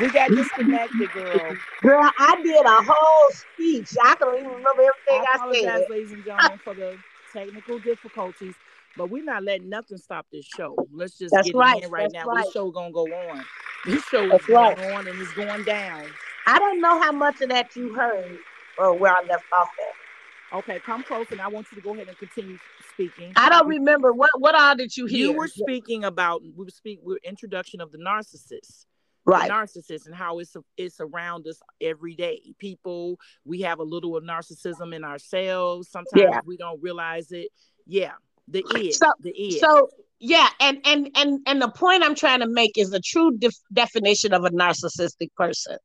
We got disconnected, girl. Girl, I did a whole speech. I don't even remember everything I, I said. ladies and gentlemen, for the technical difficulties. But we're not letting nothing stop this show. Let's just That's get right, in right that's now. right. This show gonna go on. This show is That's going right. on and it's going down. I don't know how much of that you heard or where I left off at. Okay, come close, and I want you to go ahead and continue speaking. I don't remember what what all did you hear? You were speaking about we were speak we were introduction of the narcissist. Right. Narcissist and how it's it's around us every day. People, we have a little of narcissism in ourselves. Sometimes Yeah. we don't realize it. Yeah, the id, So- the id. So yeah, and and and and the point I'm trying to make is the true def- definition of a narcissistic person.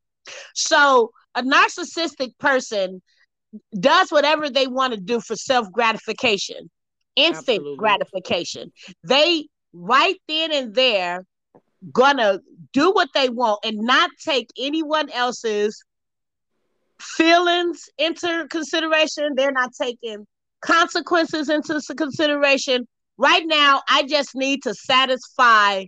So a narcissistic person does whatever they want to do for self gratification, instant Absolutely. gratification. They right then and there gonna do what they want and not take anyone else's feelings into consideration. They're not taking consequences into consideration. Right now, I just need to satisfy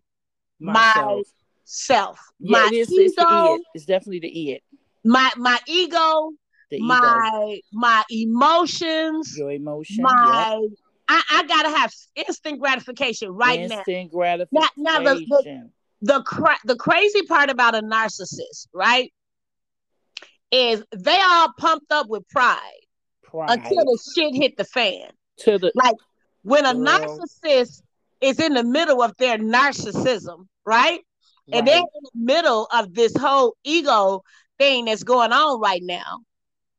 Myself. self, Yeah, my it is. It's the ego, id. It's definitely the it. my my ego, ego. my my emotions, Your emotion. my I, I gotta have instant gratification right yep. now. Instant gratification. Now- now the- the- The cra- the crazy part about a narcissist, right, is they all pumped up with pride Pride. until the shit hit the fan. to the Like when a Girl. narcissist is in the middle of their narcissism, right? And they're in the middle of this whole ego thing that's going on right now.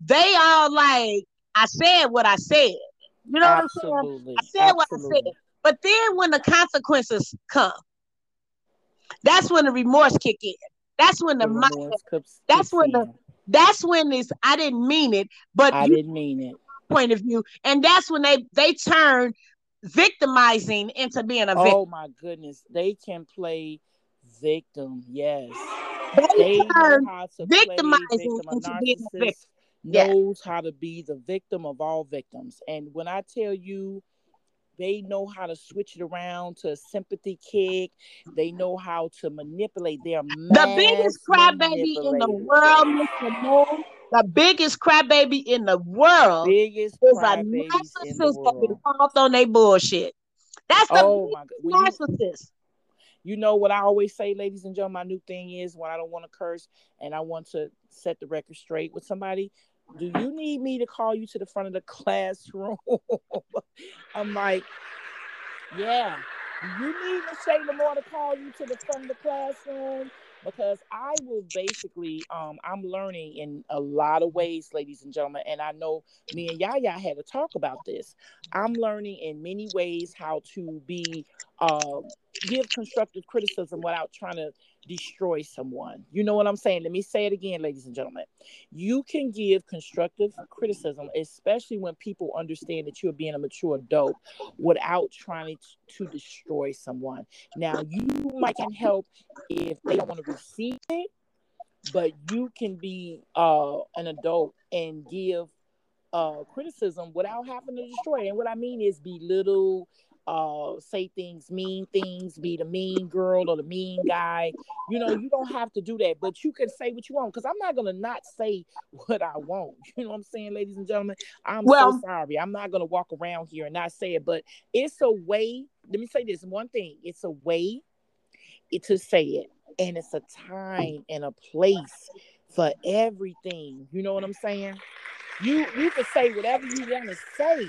They all like, I said what I said. You know what I'm saying? I said what I said. But then when the consequences come, that's when the remorse kick in. That's when the, The mind, that's when the- that's when this I didn't mean it, but I didn't mean it. point of view, and that's when they they turn victimizing into being a victim. Oh my goodness, they can play victim. Yes, they they turn victimizing victim. Into being a victim. Yeah. knows how to be the victim of all victims. And when I tell you, they know how to switch it around to a sympathy kick. They know how to manipulate. They're the biggest crybaby in the world, Mr. Moon, the biggest crybaby in the world Biggest is a in the narcissist that been world. caught on their bullshit. That's the Oh my god! You, biggest narcissist. you know what I always say, ladies and gentlemen, my new thing is when I don't want to curse and I want to set the record straight with somebody, do you need me to call you to the front of the classroom? I'm like, yeah. You need Michelle La'Mour to call you to the front of the classroom? Because I will basically, um, I'm learning in a lot of ways, ladies and gentlemen, and I know me and Yaya had to talk about this. I'm learning in many ways how to be uh, give constructive criticism without trying to destroy someone. You know what I'm saying? Let me say it again, ladies and gentlemen. You can give constructive criticism, especially when people understand that you're being a mature adult without trying to destroy someone. Now, you might can help if they don't want to receive it, but you can be uh, an adult and give uh, criticism without having to destroy it. And what I mean is belittle, uh, say things, mean things, be the mean girl or the mean guy. You know, you don't have to do that, but you can say what you want because I'm not gonna not say what I want. You know what I'm saying, ladies and gentlemen? I'm Well- so sorry. I'm not gonna walk around here and not say it, but it's a way. Let me say this one thing. It's a way to say it, and it's a time and a place for everything. You know what I'm saying? You you can say whatever you want to say,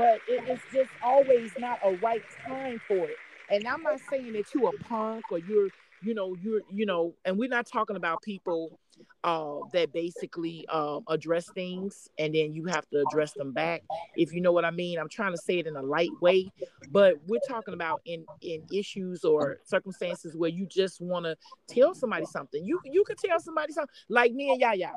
but it's just always not a right time for it. And I'm not saying that you're a punk or you're, you know, you're, you know, and we're not talking about people uh, that basically um, address things and then you have to address them back. If you know what I mean, I'm trying to say it in a light way, but we're talking about in in issues or circumstances where you just want to tell somebody something. You you could tell somebody something like me and Yaya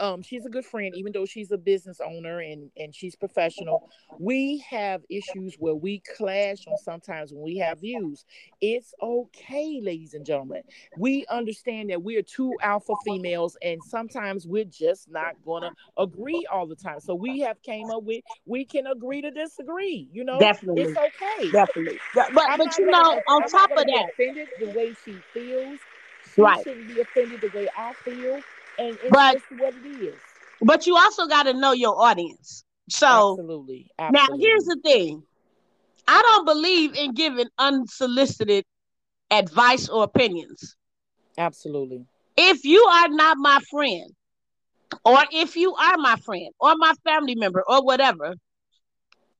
um she's a good friend even though she's a business owner and and she's professional. We have issues where we clash on sometimes when we have views. It's okay ladies and gentlemen. We understand that we're two alpha females and sometimes we're just not gonna agree all the time. So we have came up with we can agree to disagree you know? Definitely. it's okay. Definitely. But, but, I'm but you gonna- know, on I'm top of that, offended the way she feels. She Right. shouldn't be offended the way I feel, and it's But- just what it is. But you also got to know your audience. So absolutely, now here's the thing. I don't believe in giving unsolicited advice or opinions. absolutely. If you are not my friend, or if you are my friend or my family member or whatever,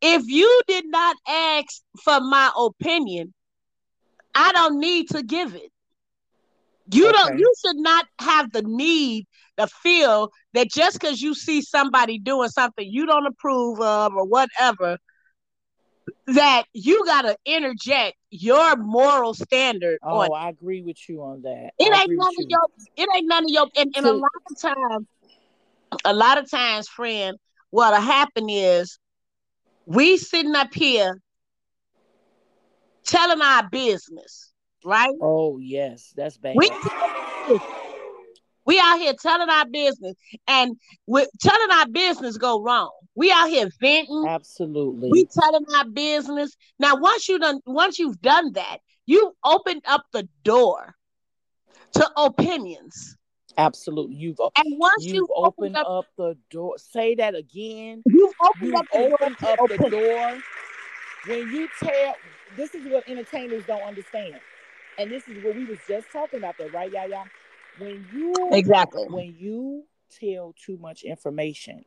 if you did not ask for my opinion, I don't need to give it. You don't you should not have the need to feel that just because you see somebody doing something you don't approve of or whatever, that you gotta interject your moral standard Oh, on I agree with you on that. it I ain't none of you. your it ain't none of your and, and a lot of times a lot of times friend what'll happen is we sitting up here telling our business right Oh yes, that's bad. we we out here telling our business and with telling our business go wrong we out here venting absolutely. we telling our business now once you done once you've done that you opened up the door to opinions absolutely. You've and once you've you've opened up, the door. Say that again. You've opened You've up the opened up the door. When you tell, this is what entertainers don't understand, and this is what we was just talking about, though, right, Yaya? When you Exactly. when you tell too much information,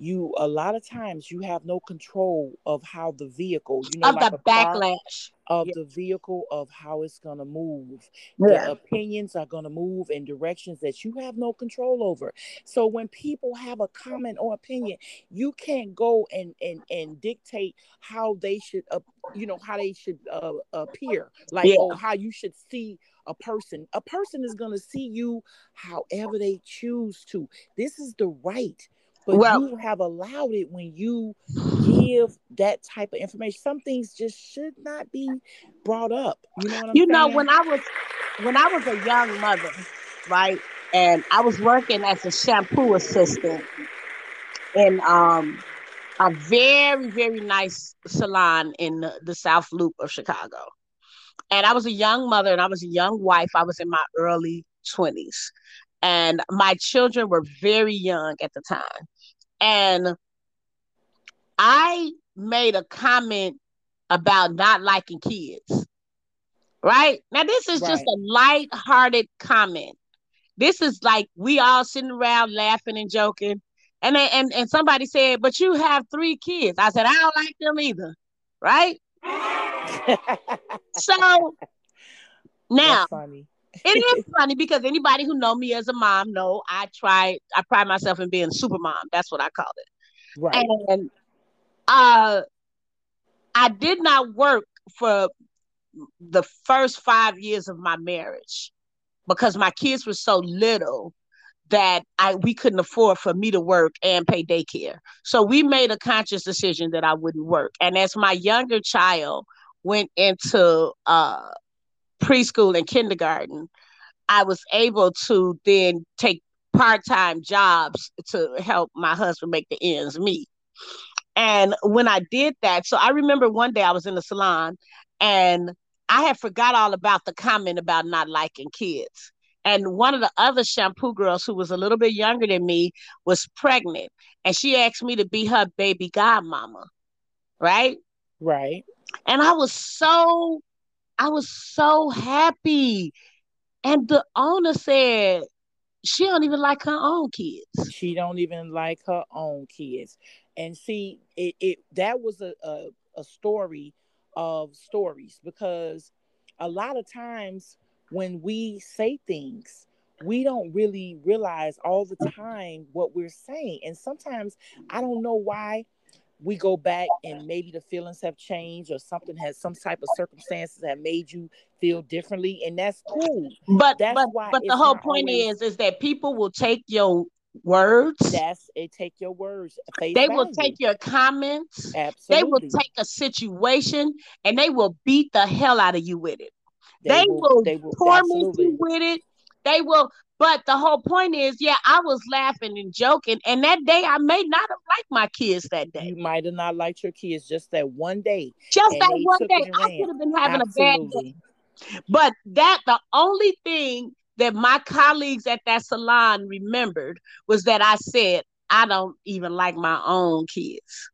you a lot of times you have no control of how the vehicle, you know, Of like the backlash. of Yeah. the vehicle of how it's gonna move. Yeah. The opinions are gonna move in directions that you have no control over. So when people have a comment or opinion, you can't go and and and dictate how they should, uh, you know, how they should uh, appear, like Yeah. or how you should see a person. A person is gonna see you however they choose to. This is the right. But Well- you have allowed it when you give that type of information. Some things just should not be brought up. You know You saying? know, when I was when I was a young mother, right, and I was working as a shampoo assistant in um a very very nice salon in the, the South Loop of Chicago, and I was a young mother and I was a young wife. I was in my early twenties, and my children were very young at the time, and I made a comment about not liking kids. Right? Now this is just a light-hearted comment. This is like we all sitting around laughing and joking. And and and somebody said, "But you have three kids." I said, "I don't like them either." Right? So now. It is funny because anybody who know me as a mom know I try I pride myself in being super mom. That's what I call it. Right. And uh I did not work for the first five years of my marriage because my kids were so little that I we couldn't afford for me to work and pay daycare. So we made a conscious decision that I wouldn't work. And as my younger child went into uh preschool and kindergarten, I was able to then take part-time jobs to help my husband make the ends meet. And when I did that, so I remember one day I was in the salon and I had forgot all about the comment about not liking kids. And one of the other shampoo girls who was a little bit younger than me was pregnant. And she asked me to be her baby godmama. Right. right. And I was so, I was so happy. And the owner said, she don't even like her own kids. She don't even like her own kids. And see, it, it that was a, a, a story of stories because a lot of times when we say things, we don't really realize all the time what we're saying. And sometimes I don't know why we go back and maybe the feelings have changed or something has some type of circumstances that made you feel differently. And that's cool. But That's but why but the whole point always- is is that people will take your words. That's it. Take your words. They will take your comments. Absolutely. They will take a situation and they will beat the hell out of you with it. They, will, They will. torment Absolutely. you with it. They will. But the whole point is, yeah, I was laughing and joking, and that day I may not have liked my kids that day. You might have not liked your kids just that one day. Just that one day, I could have been having a bad day. But that the only thing that my colleagues at that salon remembered was that I said, I don't even like my own kids.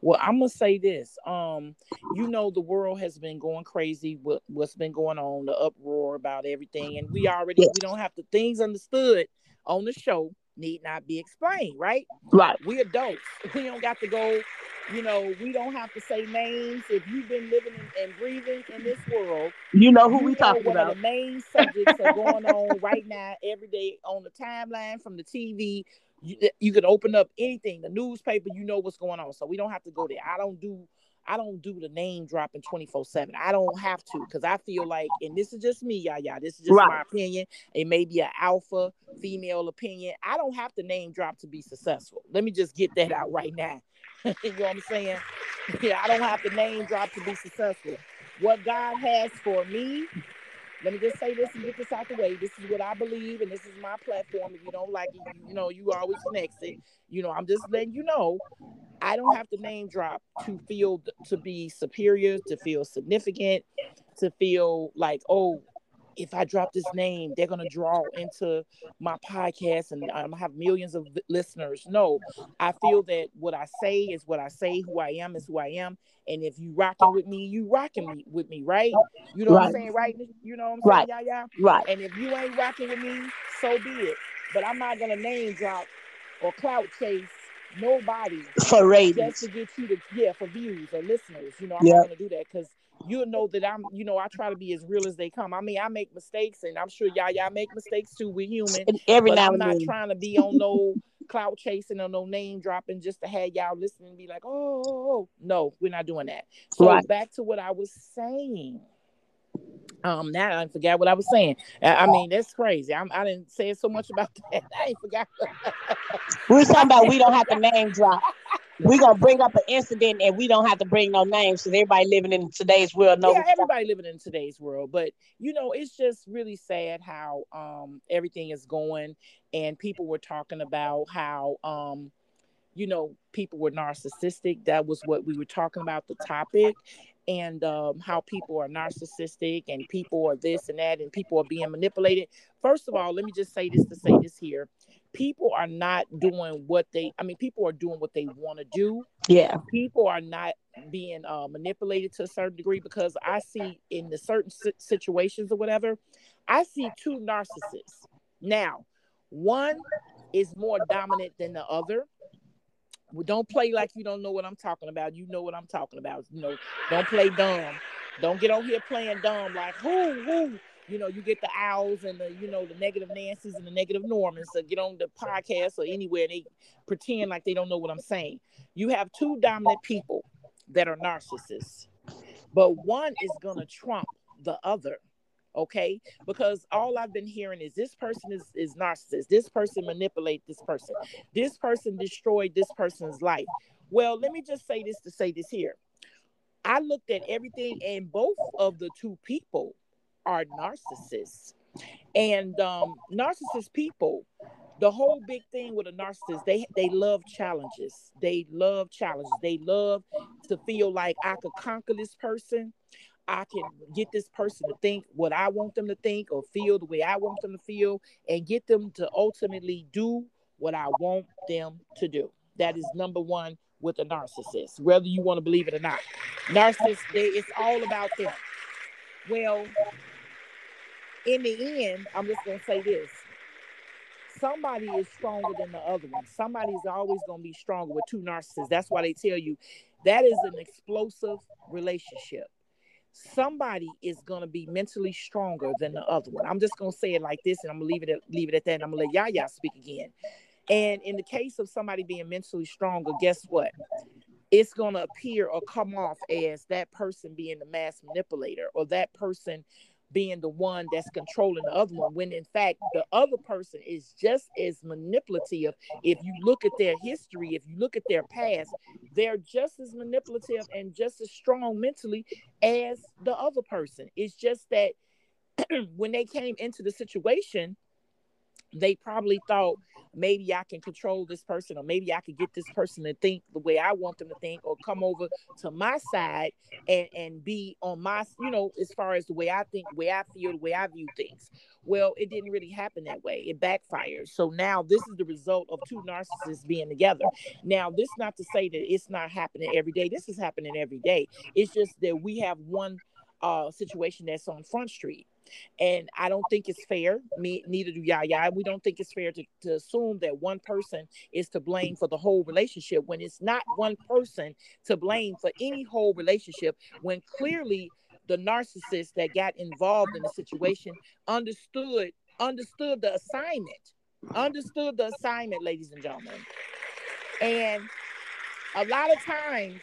Well, I'm gonna say this. Um, you know, the world has been going crazy. What what's been going on, the uproar about everything, and we already we don't have to things understood on the show need not be explained, right? Right. We adults. We don't got to go. You know, we don't have to say names. If you've been living and breathing in this world, you know who you we know talking about. the main subjects are going on right now, every day on the timeline from the TV you, eh, you could open up anything, the newspaper, you know what's going on. So we don't have to go there. I don't do I don't do the name dropping 24-7. I don't have to because I feel like, and this is just me, y'all, y'all. This is just right. my opinion. It may be an alpha female opinion. I don't have to name drop to be successful. Let me just get that out right now. you know what I'm saying? Yeah, I don't have to name drop to be successful. What God has for me let me just say this and get this out the way. This is what I believe, and this is my platform. If you don't like it, you, know, you always can exit. You know, I'm just letting you know. I don't have to name drop to feel to be superior, to feel significant, to feel like, oh, if I drop this name, they're gonna draw into my podcast and I'm gonna have millions of listeners. No, I feel that what I say is what I say. Who I am is who I am. And if you rocking with me, you rocking me with me, right? You know right. what I'm saying, right? You know what I'm saying, right. yeah, yeah. Right. And if you ain't rocking with me, so be it. But I'm not gonna name drop or clout chase nobody for ratings just to get you to yeah for views or listeners. You know, I'm yep. not gonna do that because you'll know that I'm, you know, I try to be as real as they come. I mean, I make mistakes, and I'm sure y'all y'all make mistakes too. We're human. And every now I'm and not then. trying to be on no clout chasing or no name dropping just to have y'all listening and be like, oh, oh, oh. no, we're not doing that. So right. back to what I was saying. Um, now I forgot what I was saying. I, mean, that's crazy. I'm, I didn't say so much about that. I ain't forgot. We're talking about we don't have to name drop we're gonna bring up an incident and we don't have to bring no names because everybody living in today's world knows. Yeah, everybody living in today's world, but you know, it's just really sad how um everything is going, and people were talking about how um you know people were narcissistic. That was what we were talking about the topic, and um, how people are narcissistic and people are this and that and people are being manipulated. First of all, let me just say this to say this here. People are not doing what they i mean people are doing what they want to do. Yeah. People are not being uh, manipulated to a certain degree because i see in the certain situations or whatever i see two narcissists. Now one is more dominant than the other don't play like you don't know what i'm talking about you know what i'm talking about you know don't play dumb don't get on here playing dumb like who who you know, you get the owls and the, you know, the negative Nancy's and the negative Normans to get on the podcast or anywhere and they pretend like they don't know what I'm saying. You have two dominant people that are narcissists, but one is gonna trump the other. Okay, because all I've been hearing is this person is, is narcissist, this person manipulate this person, this person destroyed this person's life. Well, let me just say this to say this here. I looked at everything, and both of the two people are narcissists. And um, narcissist people, the whole big thing with a narcissist, they they love challenges. They love challenges. They love to feel like I could conquer this person. I can get this person to think what I want them to think or feel the way I want them to feel and get them to ultimately do what I want them to do. That is number one with a narcissist, whether you want to believe it or not. Narcissists, they, it's all about them. Well, in the end, I'm just gonna say this. Somebody is stronger than the other one. Somebody's always gonna be stronger with two narcissists. That's why they tell you that is an explosive relationship. Somebody is gonna be mentally stronger than the other one. I'm just gonna say it like this, and I'm gonna leave it at, leave it at that. And I'm gonna let Yaya speak again. And in the case of somebody being mentally stronger, guess what? It's gonna appear or come off as that person being the mass manipulator or that person being the one that's controlling the other one when in fact the other person is just as manipulative. If you look at their history if you look at their past they're just as manipulative and just as strong mentally as the other person. It's just that when they came into the situation they probably thought maybe I can control this person, or maybe I could get this person to think the way I want them to think, or come over to my side and and be on my, you know, as far as the way I think, the way I feel, the way I view things. Well, it didn't really happen that way. It backfired. So now this is the result of two narcissists being together. Now, this not to say that it's not happening every day. This is happening every day. It's just that we have one uh situation that's on Front Street and I don't think it's fair. Me, neither do Yaya. We don't think it's fair to, to assume that one person is to blame for the whole relationship when it's not one person to blame for any whole relationship. When clearly the narcissist that got involved in the situation understood understood the assignment, understood the assignment, ladies and gentlemen. And a lot of times,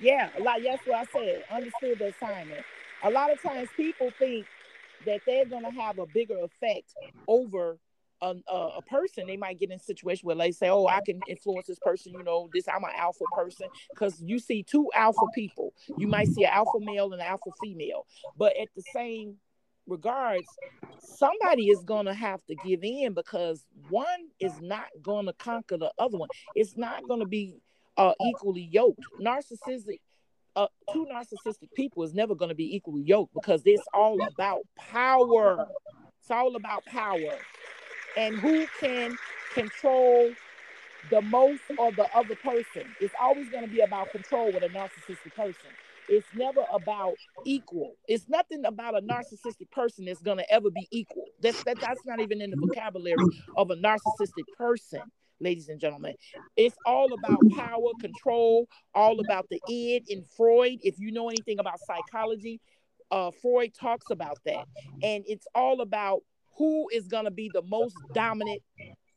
yeah, a lot. Yes, what I said. Understood the assignment. A lot of times, people think that they're going to have a bigger effect over a, a, person. They might get in a situation where they say, "Oh, I can influence this person." You know, this I'm an alpha person because you see two alpha people. You might see an alpha male and an alpha female, but at the same regards, somebody is to have to give in because one is not to conquer the other one. It's not to be uh, equally yoked. Narcissistic uh, two narcissistic people is never going to be equally yoked because it's all about power. It's all about power and who can control the most or the other person. It's always going to be about control with a narcissistic person. It's never about equal. It's nothing about a narcissistic person that's going to ever be equal. That's that, that's not even in the vocabulary of a narcissistic person ladies and gentlemen. It's all about power, control, all about the id in Freud. If you know anything about psychology, uh, Freud talks about that. And it's all about who is going to be the most dominant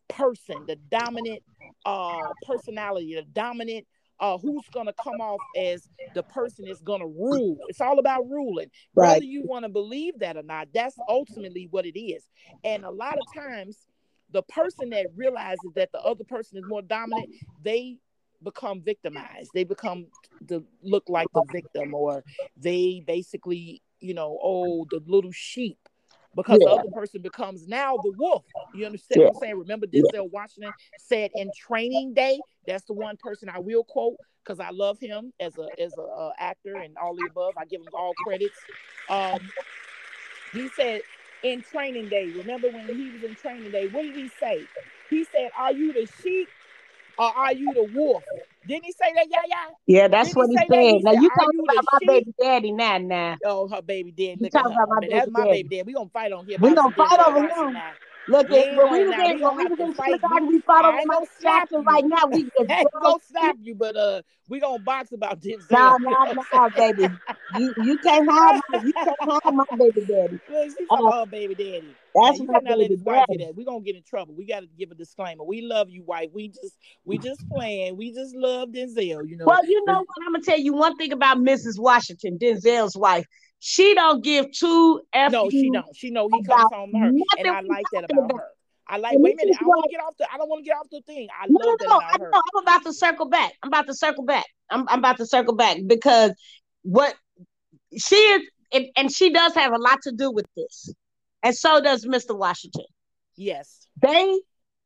person, the dominant uh, personality, the dominant uh, who's going to come off as the person is going to rule. It's all about ruling. Right. Whether you want to believe that or not, that's ultimately what it is. And a lot of times, the person that realizes that the other person is more dominant, they become victimized. They become the look like the victim, or they basically, you know, oh, the little sheep. Because yeah. the other person becomes now the wolf. You understand yeah. what I'm saying? Remember Denzel yeah. Washington said in Training Day. That's the one person I will quote because I love him as a as a uh, actor and all the above. I give him all credits. Um, he said in training day. Remember when he was in training day? What did he say? He said, Are you the sheep or are you the wolf? Didn't he say that, yeah, yeah? Yeah, that's Didn't what he, said. He now said, you talking about my sheep? baby daddy now, now. Oh, her baby daddy. You talking about my baby That's my baby daddy. We gonna fight on here. We gonna fight over him. Now. Look, yeah, when we was in, when we kindergarten, we fought over my Jackson. Right now, we just ain't gonna slap you, but uh, we gonna box about this. Nah, nah, nah, baby. You you can't have my you can't have my baby daddy. Look, she's uh, baby daddy. That's my baby daddy. That. We gonna get in trouble. We gotta give a disclaimer. We love you, wife. We just we just playing. We just love Denzel. You know. Well, you know what? I'm gonna tell you one thing about Mrs. Washington, Denzel's wife. She don't give two F. No, she don't. She know he comes home her, and I like that about her. I like. Wait a minute. I want to get off the. I don't want to get off the thing. I no, love that no, about her. Know, I'm about to circle back. I'm about to circle back. I'm, I'm about to circle back because what she is, and, and she does have a lot to do with this, and so does Mr. Washington. Yes, they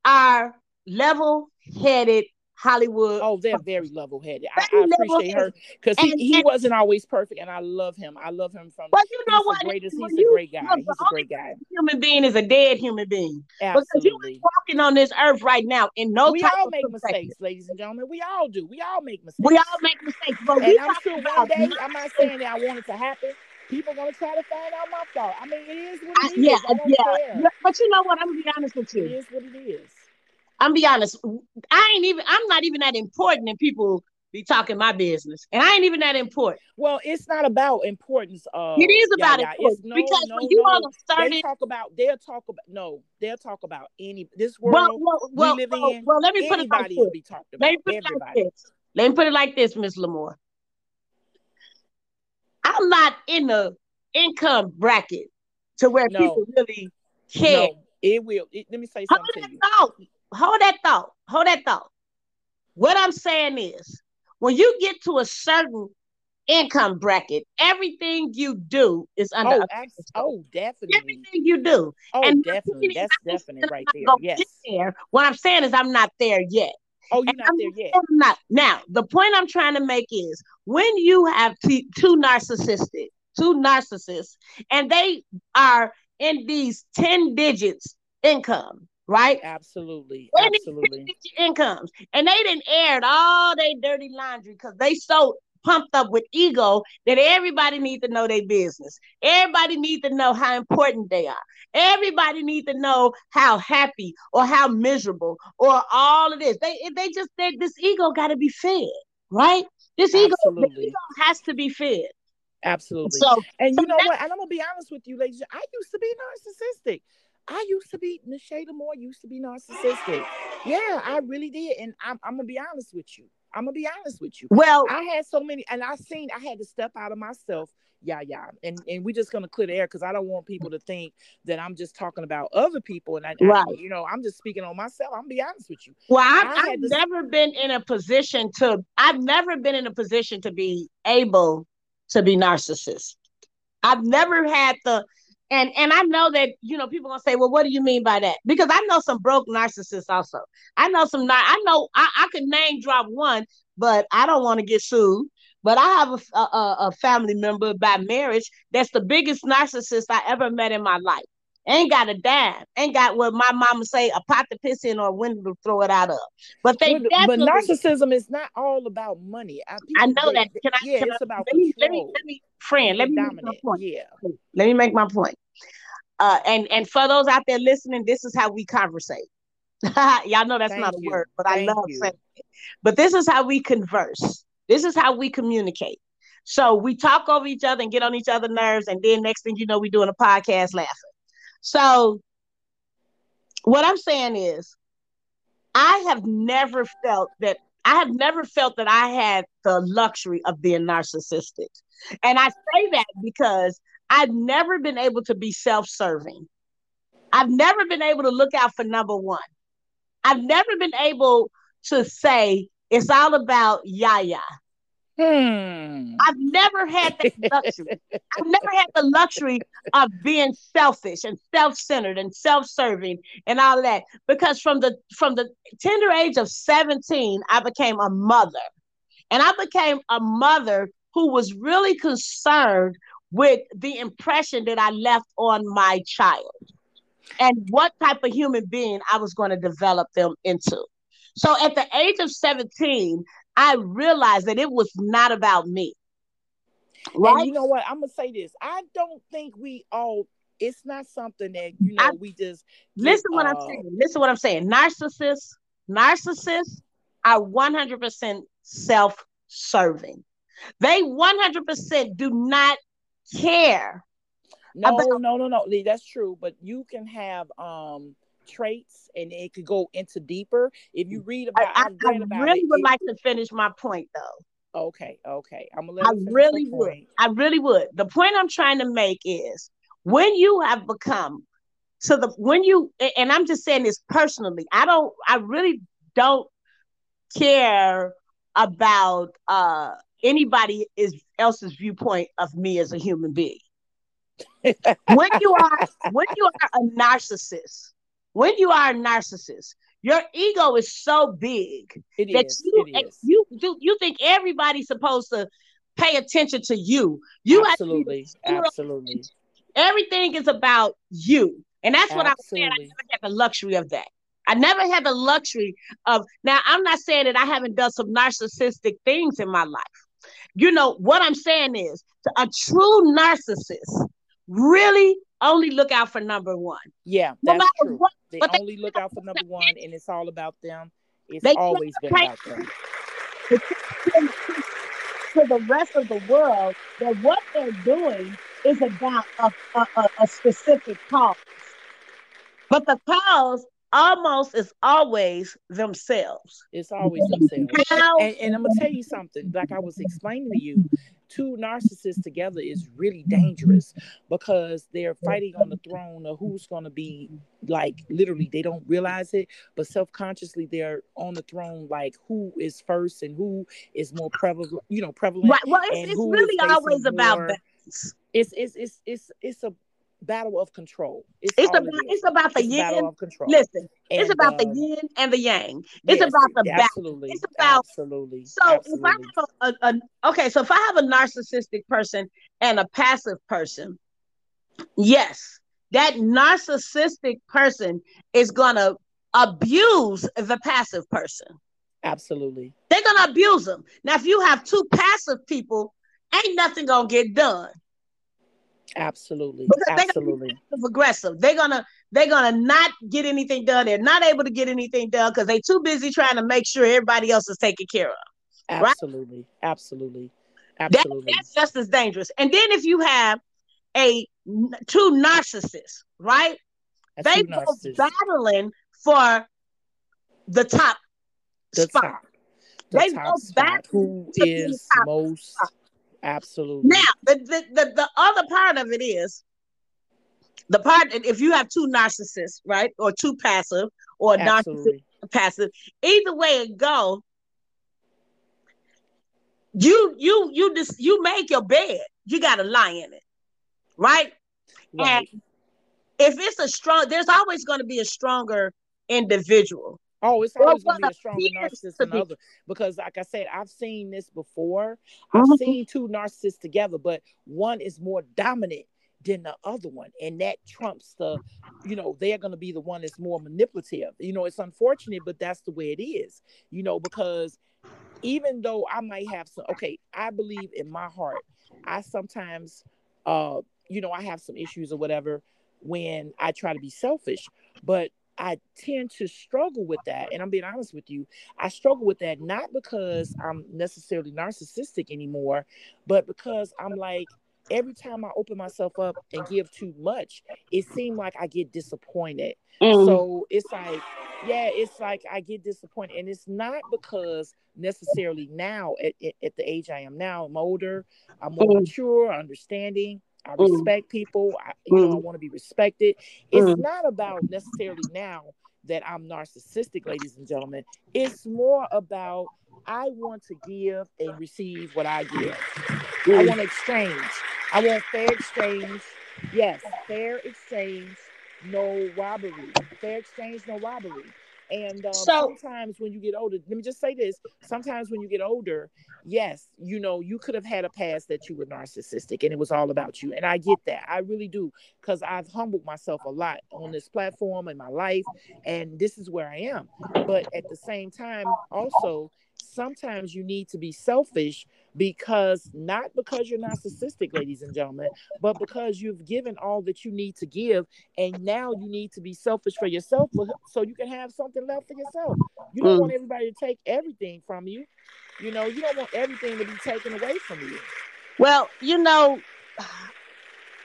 are level-headed Hollywood. Oh, they're very level headed. I, I, appreciate her because he, he and, wasn't always perfect, and I love him. I love him from. You know what? Greatest, he's you, a great guy. He's a great guy. Human being is a dead human being. Absolutely. Walking on this earth right now in no. We all make mistakes, ladies and gentlemen. We all do. We all make mistakes. We all make mistakes, but and I'm sure one day. I'm not saying that I want it to happen people gonna try to find out my fault. I mean, it is what it is. Yeah, yeah. Care. But you know what? I'm gonna be honest with you. It is what it is. I'm be honest. I ain't even. I'm not even that important, and people be talking my business, and I ain't even that important. Well, it's not about importance. Uh, it is about yeah, importance no, because no, when you no. all started, they talk about. They'll talk about. No, they'll talk about any this world well, well, well, we live well, in. Well, let me put it like this. Be talked about. Let me put it like this. Let me put it like this, Miss La'Mour. I'm not in the income bracket to where people really care. No, It will. It, let me say something to you. Hold that thought. Hold that thought. What I'm saying is, when you get to a certain income bracket. Everything you do is under. Oh, abs- oh, definitely. Everything you do. Oh, And definitely. That's definitely right there. Yes. there. What I'm saying is, I'm not there yet. Oh, you're not I'm there yet. I'm not. Now, the point I'm trying to make is when you have t- two narcissistic, two narcissists, and they are in these 10 digits income, right? Absolutely. They Absolutely. incomes. And they didn't aired all their dirty laundry because they so pumped up with ego that everybody needs to know their business. Everybody needs to know how important they are. Everybody needs to know how happy or how miserable or all of this. They they just they, this ego got to be fed, right? This ego, ego has to be fed. Absolutely. So And you know what? And I'm gonna be honest with you, ladies. I used to be narcissistic. I used to be Nashada Moore used to be narcissistic. Yeah, I really did. And I'm, I'm gonna be honest with you. I'm gonna be honest with you. well, I had so many, and I seen I had to step out of myself. Yeah, yeah, and and we're just gonna clear the air because I don't want people to think that I'm just talking about other people, and I, I- Right. you know, I'm just speaking on myself. I'm gonna be honest with you. Well, I I've, I've never been in a position to. I've never been in a position to be able to be narcissist. I've never had the, and and I know that you know people gonna say, well, what do you mean by that? Because I know some broke narcissists also. I know some. I know I, I could name drop one, but I don't want to get sued. But I have a, a a family member by marriage that's the biggest narcissist I ever met in my life. Ain't got a dime. Ain't got what my mama say a pot to piss in or a window to throw it out of. But they But, but narcissism is not all about money. I, I know they- that. Can I? yeah, can I about let me, let me, let me, friend, let me make my point. Yeah. Let me make my point. Uh, and and for those out there listening, this is how we conversate. Y'all know that's Thank not a word, but I love you. saying it. But this is how we converse. This is how we communicate. So we talk over each other and get on each other's nerves, and then next thing you know, we're doing a podcast laughing. So what I'm saying is, I have never felt that I have never felt that I had the luxury of being narcissistic. And I say that because I've never been able to be self-serving. I've never been able to look out for number one. I've never been able to say it's all about Yaya. Hmm. I've never had that luxury. I've never had the luxury of being selfish and self-centered and self-serving and all that. Because from the from the tender age of 17, I became a mother. And I became a mother who was really concerned with the impression that I left on my child and what type of human being I was going to develop them into. So at the age of 17, I realized that it was not about me. And Right? you know what? I'm gonna say this. I don't think we all. It's not something that you know I- we just. get, Listen what I'm uh, saying. Listen what I'm saying. Narcissists, narcissists are 100% self-serving. They 100% do not care. No, about- no, no, no. Lee, That's true, but you can have um traits, and it could go into deeper. If you read about, I, I, I about really it. would it- like to finish my point though. Okay, okay. I'm gonna I really would. I really would. The point I'm trying to make is when you have become so the when you and I'm just saying this personally, I don't I really don't care about uh anybody is else's viewpoint of me as a human being. when you are when you are a narcissist, when you are a narcissist, your ego is so big It that is. you you do you think everybody's supposed to pay attention to you. You absolutely, absolutely. everything is about you. And that's what I'm saying. I never had the luxury of that. I never had the luxury of now I'm not saying that I haven't done some narcissistic things in my life. You know, what I'm saying is a true narcissist really only look out for number one. Yeah, No that's true. what They but they- only look out for number one, and it's all about them. It's always been about them. to the rest of the world that what they're doing is about a, a, a specific cause. But the cause almost is always themselves. It's always themselves. How And, and I'm gonna tell you something. Like I was explaining to you, two narcissists together is really dangerous because they're fighting on the throne of who's going to be like literally they don't realize it but self-consciously they're on the throne like who is first and who is more prevalent you know prevalent right. well it's, it's really always about balance it's it's it's it's it's a battle of control. It's, it's about it it's about the it's yin. of control. Listen, and, it's about the um, yin and the yang. It's yes, about the absolutely, balance. It's about absolutely. So absolutely. if I have a, a, a okay, so if I have a narcissistic person and a passive person, yes, that narcissistic person is gonna abuse the passive person. Absolutely. They're gonna abuse them. Now, if you have two passive people, ain't nothing gonna get done. Absolutely. Absolutely. aggressive. They're gonna they're gonna not get anything done. They're not able to get anything done because they're too busy trying to make sure everybody else is taken care of. Absolutely. Right? Absolutely. Absolutely. That, that's just as dangerous. And then if you have a two narcissists, right? they both battling for the top the spot. Top. The they top spot. Who is most. Absolutely. Now, the, the, the, the other part of it is the part if you have two narcissists, right, or two passive, or narcissist passive, either way it go, you you you just you make your bed, you got to lie in it, right? right? And if it's a strong, there's always going to be a stronger individual Oh, it's always going to be a stronger narcissist than other because, like I said, I've seen this before. I've mm-hmm. seen two narcissists together, but one is more dominant than the other one, and that trumps the, you know, they're going to be the one that's more manipulative. You know, it's unfortunate, but that's the way it is. You know, because even though I might have some, okay, I believe in my heart, I sometimes, uh, you know, I have some issues or whatever when I try to be selfish, but I tend to struggle with that. And I'm being honest with you. I struggle with that not because I'm necessarily narcissistic anymore, but because I'm like, every time I open myself up and give too much, it seems like I get disappointed. Mm. So it's like, yeah, it's like I get disappointed. And it's not because necessarily now at, at, at the age I am now, I'm older, I'm more mm. mature, understanding. I mm. respect mm. people. I, you mm. know, I want to be respected. It's mm. not about necessarily now that I'm narcissistic, ladies and gentlemen. It's more about I want to give and receive what I give. I mm. want exchange. I want fair exchange. Yes, fair exchange, no robbery. Fair exchange, no robbery. And um, so, sometimes when you get older, let me just say this: sometimes when you get older, yes, you know, you could have had a past that you were narcissistic and it was all about you. And I get that, I really do, because I've humbled myself a lot on this platform in my life, and this is where I am. But at the same time, also, sometimes you need to be selfish because not because you're narcissistic, ladies and gentlemen, but because you've given all that you need to give, and now you need to be selfish for yourself so you can have something left for yourself. You don't mm. want everybody to take everything from you. You know, you don't want everything to be taken away from you. Well, you know,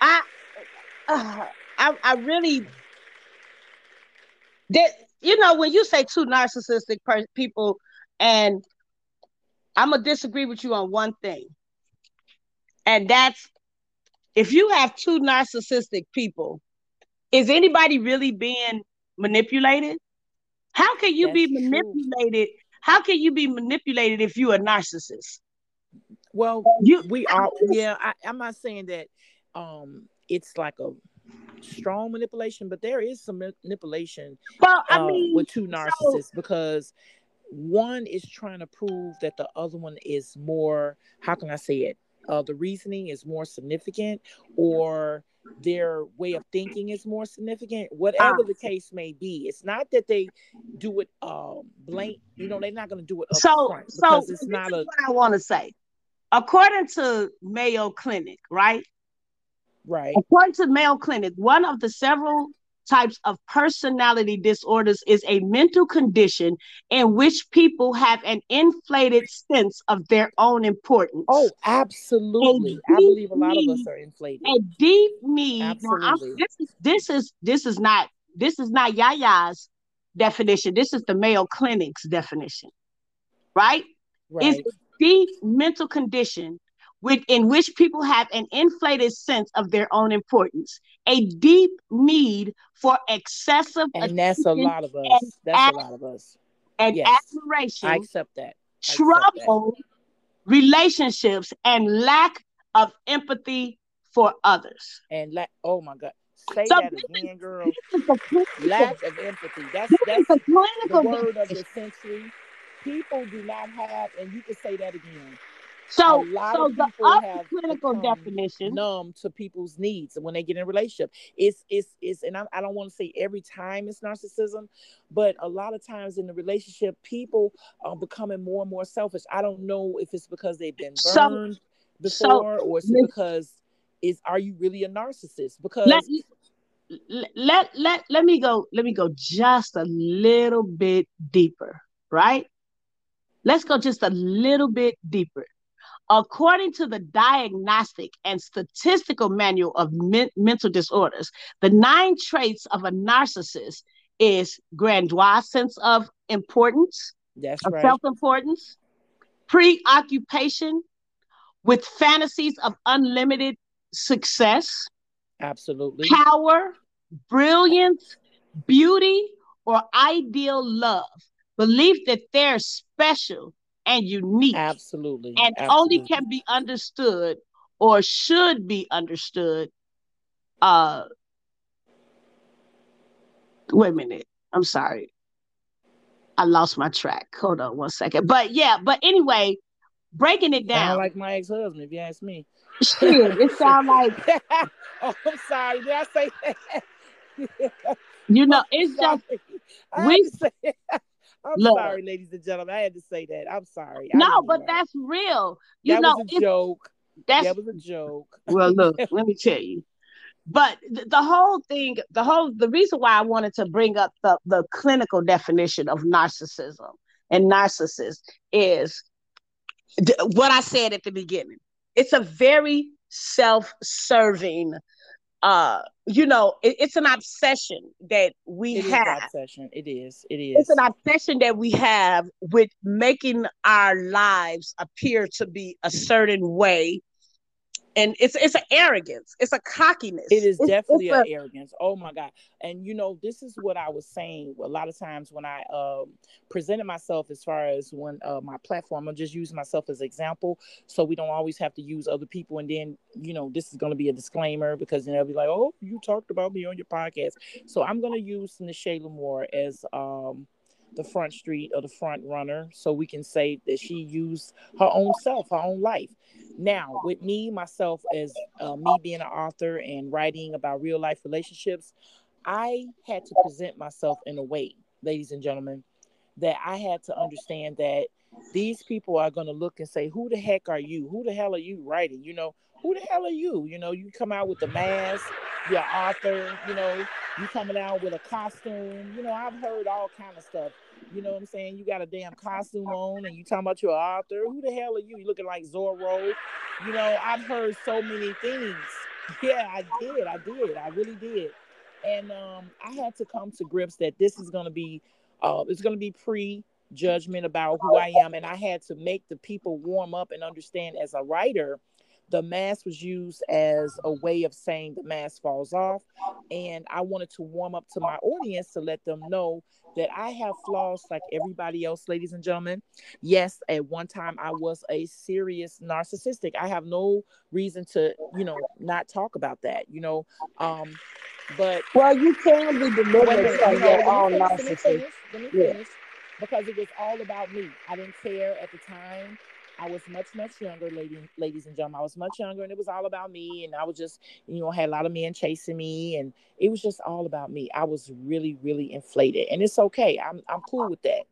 I, uh, I, I really that you know when you say two narcissistic per- people and I'm gonna disagree with you on one thing, and that's if you have two narcissistic people, is anybody really being manipulated? How can you that's be manipulated? True. How can you be manipulated if you're a narcissist? Well, you, we are. Yeah, I, I'm not saying that um it's like a strong manipulation, but there is some manipulation. Well, I uh, mean, with two narcissists so, because one is trying to prove that the other one is more how can i say it? Uh, the reasoning is more significant or their way of thinking is more significant whatever the case may be. It's not that they do it um blank you know they're not going to do it so so it's not a, what i want to say. According to mayo clinic right? Right. According to mayo clinic one of the several types of personality disorders is a mental condition in which people have an inflated sense of their own importance. Oh, absolutely. I believe a lot need, of us are inflated. A deep need. Absolutely. Now, this is this is this is not this is not Yaya's definition. This is the Mayo Clinic's definition. Right? Right. It's a deep mental condition in which people have an inflated sense of their own importance, a deep need for excessive and that's a lot of us. That's ad- a lot of us. And yes, admiration. I accept that. I trouble accept that. relationships and lack of empathy for others. And la- oh my God. Say so that again, girl. Lack of empathy. That's that's the word of the century. People do not have, and you can say that again. So, so the other clinical definition numb to people's needs when they get in a relationship. It's it's it's, and I, I don't want to say every time it's narcissism, but a lot of times in the relationship, people are becoming more and more selfish. I don't know if it's because they've been burned so, before, so, or is it because is are you really a narcissist? Because let, let let let me go. Let me go just a little bit deeper. Right. Let's go just a little bit deeper According to the Diagnostic and Statistical Manual of Men- Mental Disorders, the nine traits of a narcissist is grandiose sense of importance, That's of right. self-importance, preoccupation with fantasies of unlimited success, absolutely, power, brilliance, beauty, or ideal love, belief that they're special and unique. Absolutely. And Absolutely. only can be understood or should be understood. Uh wait a minute. I'm sorry. I lost my track. Hold on one second. But yeah, but anyway, breaking it down. Sound like my ex-husband, if you ask me. It sound like oh, I'm sorry. Did I say that? you know, it's just we I'm Look, sorry, ladies and gentlemen. I had to say that. I'm sorry. No, but that's real. You that know, was a joke. That's, that was a joke. Well, look, let me tell you. But the, the whole thing, the whole, the reason why I wanted to bring up the, the clinical definition of narcissism and narcissist is what I said at the beginning. It's a very self-serving uh you know it, it's an obsession that we it have. obsession. It is. It is it's an obsession that we have with making our lives appear to be a certain way and it's it's an arrogance. It's a cockiness. It is it's, definitely an arrogance. Oh my god. And you know this is what i was saying a lot of times when i um, presented myself as far as when uh, my platform i'm just using myself as example. So we don't always have to use other people. And then you know this is going to be a disclaimer because then they'll be like oh you talked about me on your podcast. So i'm going to use Ne'Che La'Mour as um the front street or the front runner so we can say that she used her own self her own life. Now with me myself as uh, me being an author and writing about real life relationships i had to present myself in a way ladies and gentlemen that i had to understand that these people are going to look and say who the heck are you? Who the hell are you writing? You know who the hell are you you know you come out with the mask you're author you know you coming out with a costume you know i've heard all kind of stuff you know what I'm saying? You got a damn costume on and you talking about your author. Who the hell are you? You looking like Zorro. You know, I've heard so many things. Yeah, I did. I did. I really did. And um, I had to come to grips that this is gonna be uh it's gonna be pre judgment about who I am. And I had to make the people warm up and understand as a writer the mask was used as a way of saying the mask falls off. And I wanted to warm up to my audience to let them know that I have flaws like everybody else, ladies and gentlemen. Yes, at one time I was a serious narcissistic. I have no reason to, you know, not talk about that, you know. Um, but well, you can be delivered from your own narcissism. Let me finish. Because it was all about me. I didn't care at the time I was much, much younger, lady, ladies and gentlemen. I was much younger and it was all about me. And I was just, you know, had a lot of men chasing me and it was just all about me. I was really, really inflated. And it's okay. I'm I'm cool with that.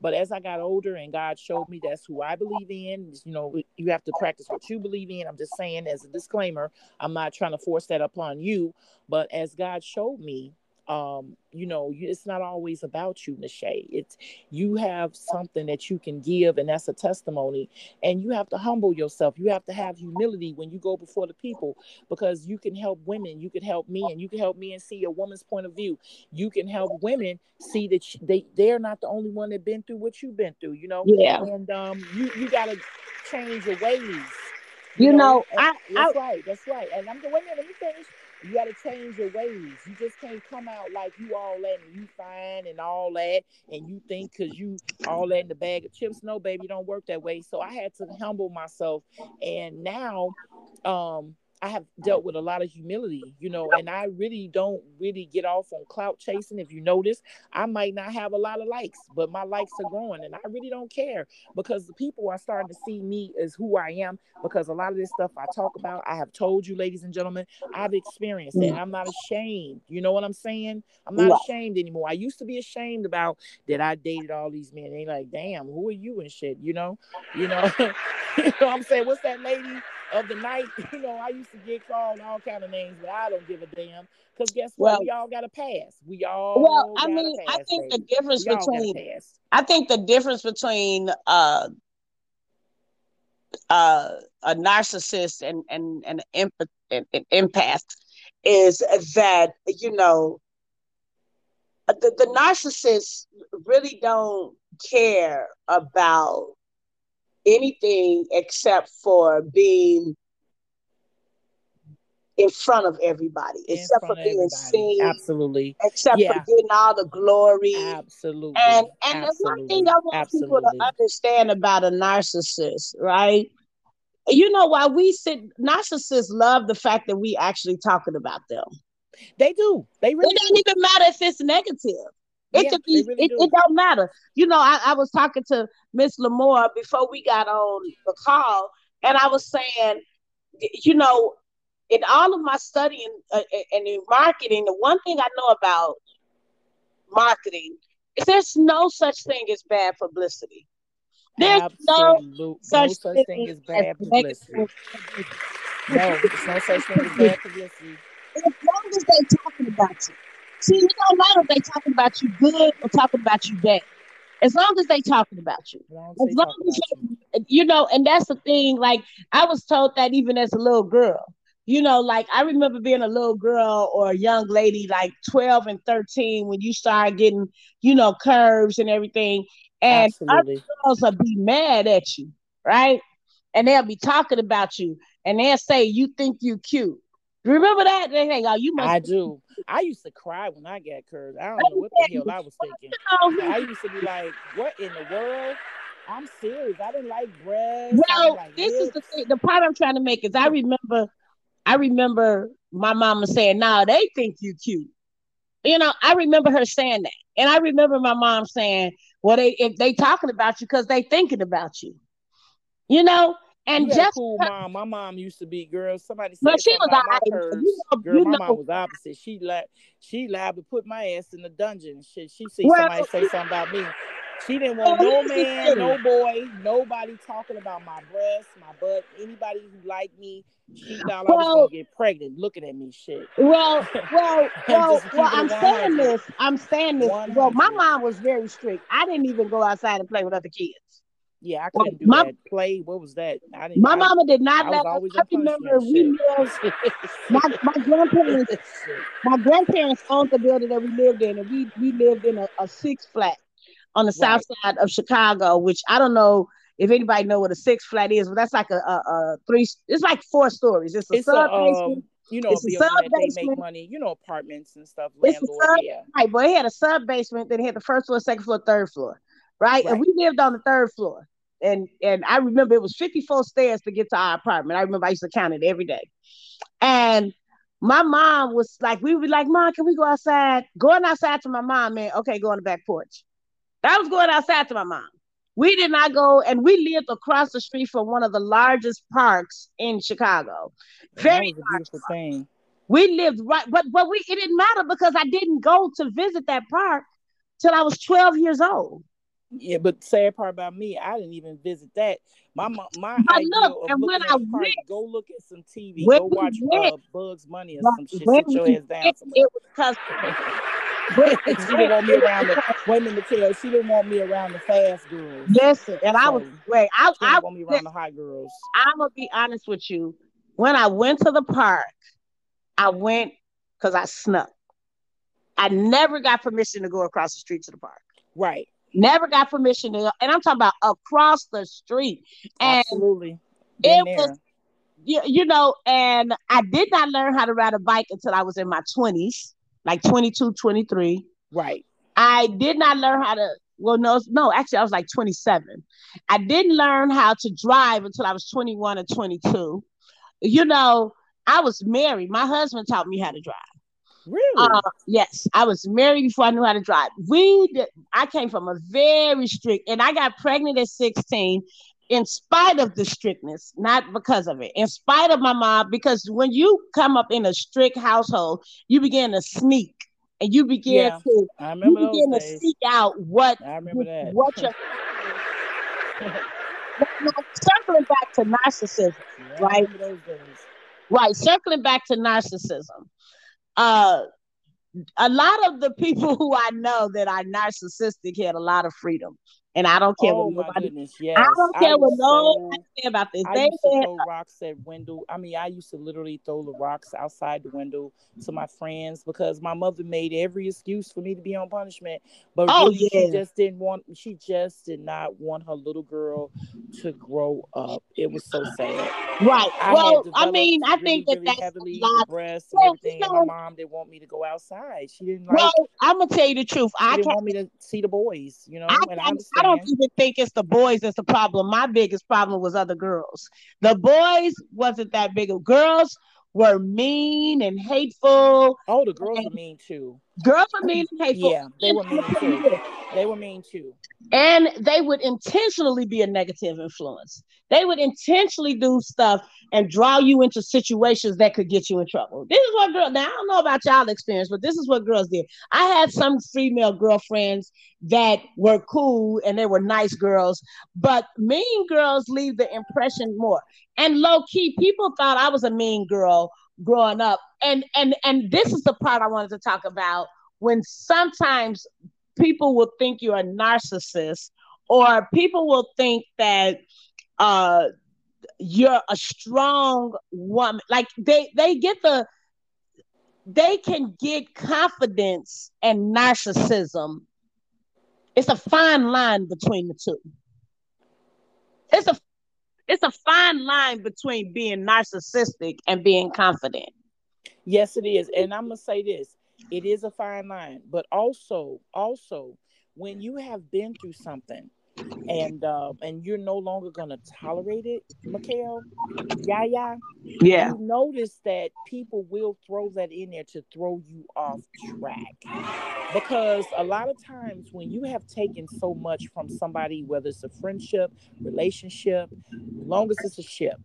But as I got older and God showed me that's who I believe in, you know, you have to practice what you believe in. I'm just saying as a disclaimer, I'm not trying to force that upon you. But as God showed me um, you know, it's not always about you, Ne'Che. It's you have something that you can give, and that's a testimony. And you have to humble yourself. You have to have humility when you go before the people, because you can help women. You can help me, and you can help me and see a woman's point of view. You can help women see that they they're not the only one that been through what you've been through. You know, yeah. And um, you you got to change your ways You, you know, know I, that's I, right. That's right. And I'm going. Wait a minute. Let me finish. You got to change your ways. You just can't come out like you all that and you fine and all that, and you think because you all that in the bag of chips. No, baby, don't work that way. So I had to humble myself, and now, um, I have dealt with a lot of humility, you know, and I really don't really get off on clout chasing. If you notice, I might not have a lot of likes, but my likes are growing, and I really don't care because the people are starting to see me as who I am. Because a lot of this stuff I talk about, I have told you, ladies and gentlemen, I've experienced it. Mm. I'm not ashamed. You know what I'm saying? I'm not ashamed anymore. I used to be ashamed about that I dated all these men. They like, damn, who are you and shit? You know, you know, you know. I'm saying, what's that lady? Of the night. You know, I used to get called all kind of names, but I don't give a damn. Because guess what? Well, we all got a pass. We all well. I mean, pass, I think baby. the difference we between I think the difference between uh uh a narcissist and and and an empath is that you know the, the narcissists really don't care about anything except for being in front of everybody, in except for being everybody. seen. Absolutely. Except yeah. for getting all the glory. Absolutely. And and Absolutely. the one thing I want Absolutely. people to understand about a narcissist, right? You know why we sit narcissists love the fact that we actually talking about them. They do. They really it doesn't even matter if it's negative. It yeah, could be. Really it, do. it, don't matter. You know, I, I was talking to Miss La'Mour before we got on the call, and I was saying, you know, in all of my studying uh, and in marketing, the one thing I know about marketing is there's no such thing as bad publicity. There's Absolute, no such, no such thing as bad publicity. no, there's no such thing as bad publicity. As long as they're talking about you. See, it don't matter if they talking about you good or talking about you bad. As long as they talking about you. As long as you, you know, and that's the thing. Like I was told that even as a little girl. You know, like I remember being a little girl or a young lady, like 12 and 13, when you start getting, you know, curves and everything. And Absolutely. other girls will be mad at you, right? And they'll be talking about you and they'll say, You think you cute. Remember that? They think, oh, you must. I do. I used to cry when I got curves. I don't know what the hell I was thinking. I used to be like, "What in the world?" I'm serious. I didn't like breasts. Well, like this is the thing. The part I'm trying to make is I remember, I remember my mama saying, "Now nah, they think you cute." You know, I remember her saying that, and I remember my mom saying, "Well, they if they talking about you because they thinking about you." You know, and just cool mom. My mom used to be girl. Somebody said but she was about my. You know, girl, my know. mom was opposite. She like she lied to put my ass in the dungeon. She she see well, somebody say something about me. She didn't want no man, no boy, nobody talking about my breasts, my butt, anybody who liked me. She thought well, I was gonna get pregnant looking at me shit. Well, well, well, well, I'm saying this. I'm saying this. 100. Well, my mom was very strict. I didn't even go outside and play with other kids. Yeah, I couldn't do my, that. Play. What was that? I didn't. My I, mama did not I let. us. I remember we lived. my my grandparents. my grandparents owned the building that we lived in, and we we lived in a, a six flat on the right. south side of Chicago. Which I don't know if anybody know what a six flat is, but that's like a, a, a three. It's like four stories. It's a it's sub basement. Um, you know, it's a sub basement. They make money. You know, apartments and stuff. Landlord, sub, yeah. Right, but it had a sub basement. Then it had the first floor, second floor, third floor. Right? right? And we lived on the third floor and and I remember it was 54 stairs to get to our apartment. I remember I used to count it every day. And my mom was like, we were like, Mom, can we go outside? Going outside to my mom, man, okay, go on the back porch. That was going outside to my mom. We did not go, and we lived across the street from one of the largest parks in Chicago. Very beautiful thing. We lived right, but but we it didn't matter because I didn't go to visit that park till I was 12 years old. Yeah, but sad part about me, I didn't even visit that. My my but idea look, of looking at I park, went, go look at some TV, go watch went, uh, Bugs Bunny or some shit. Sit your ass down somewhere. It was custom. she didn't want me around the women to tell. She didn't want me around the fast girls. Listen, and so, I was wait. I I didn't want me around the hot girls. I'm gonna be honest with you. When I went to the park, I went because I snuck. I never got permission to go across the street to the park. Right. Never got permission to, and I'm talking about across the street. And Absolutely. Been it there. was you, you know, and I did not learn how to ride a bike until I was in my 20s, like 22, 23. Right. I did not learn how to well no no actually I was like 27. I didn't learn how to drive until I was 21 or 22. You know, I was married. My husband taught me how to drive. Really? Uh, yes, I was married before I knew how to drive. We did, I came from a very strict, and I got pregnant at 16 in spite of the strictness, not because of it, in spite of my mom, because when you come up in a strict household, you begin to sneak and you begin Yeah, to I you begin to days. seek out what I remember that. what your circling back to narcissism, Yeah, right? those days. right? Circling back to narcissism, uh, a lot of the people who I know that are narcissistic had a lot of freedom, and I don't care Oh what nobody. goodness, yes. I don't I care what nobody so about this. I They used to throw rocks at window. I mean, I used to literally throw the rocks outside the window to my friends because my mother made every excuse for me to be on punishment. But Oh, really, yeah. she just didn't want. She just did not want her little girl to grow up. It was so sad. right. I Well, I mean, I really, think that really that's heavily the breasts and Well, everything, you and my mom didn't want me to go outside. She didn't like. well, I'm gonna tell you the truth. I didn't can't. want me to see the boys. You know, I, and I I, I don't even think it's the boys that's the problem. My biggest problem was other girls. The boys wasn't that big of girls were mean and hateful. Oh, the girls And were mean too. girls were mean and hateful. Yeah, they were mean too. They were mean too. And they would intentionally be a negative influence. They would intentionally do stuff and draw you into situations that could get you in trouble. This is what girls, now I don't know about y'all experience, but this is what girls did. I had some female girlfriends that were cool and they were nice girls, but mean girls leave the impression more. And low key, people thought I was a mean girl growing up. And and and this is the part I wanted to talk about when sometimes people will think you're a narcissist or people will think that uh you're a strong woman. Like they they get the they can get confidence and narcissism. It's a fine line between the two. It's a it's a fine line between being narcissistic and being confident. Yes, it is. And I'm gonna say this: it is a fine line, but also, also, when you have been through something, and uh, and you're no longer gonna tolerate it, Mikhail, yeah, yeah, yeah you notice that people will throw that in there to throw you off track. Because a lot of times when you have taken so much from somebody, whether it's a friendship, relationship, long as it's a ship,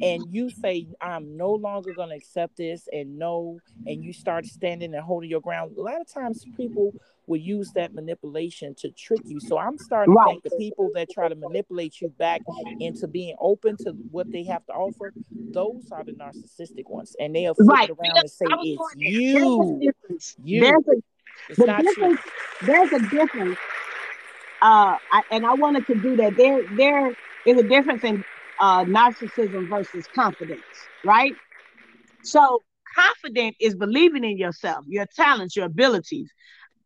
and you say, I'm no longer going to accept this and no, and you start standing and holding your ground, a lot of times people will use that manipulation to trick you. So I'm starting to think the people that try to manipulate you back into being open to what they have to offer, those are the narcissistic ones. And they'll flip right around and say, It's there. There's you, you, There's a it's the not you. difference there's a difference uh I, and i wanted to do that there there is a difference in uh narcissism versus confidence right so confident is believing in yourself your talents your abilities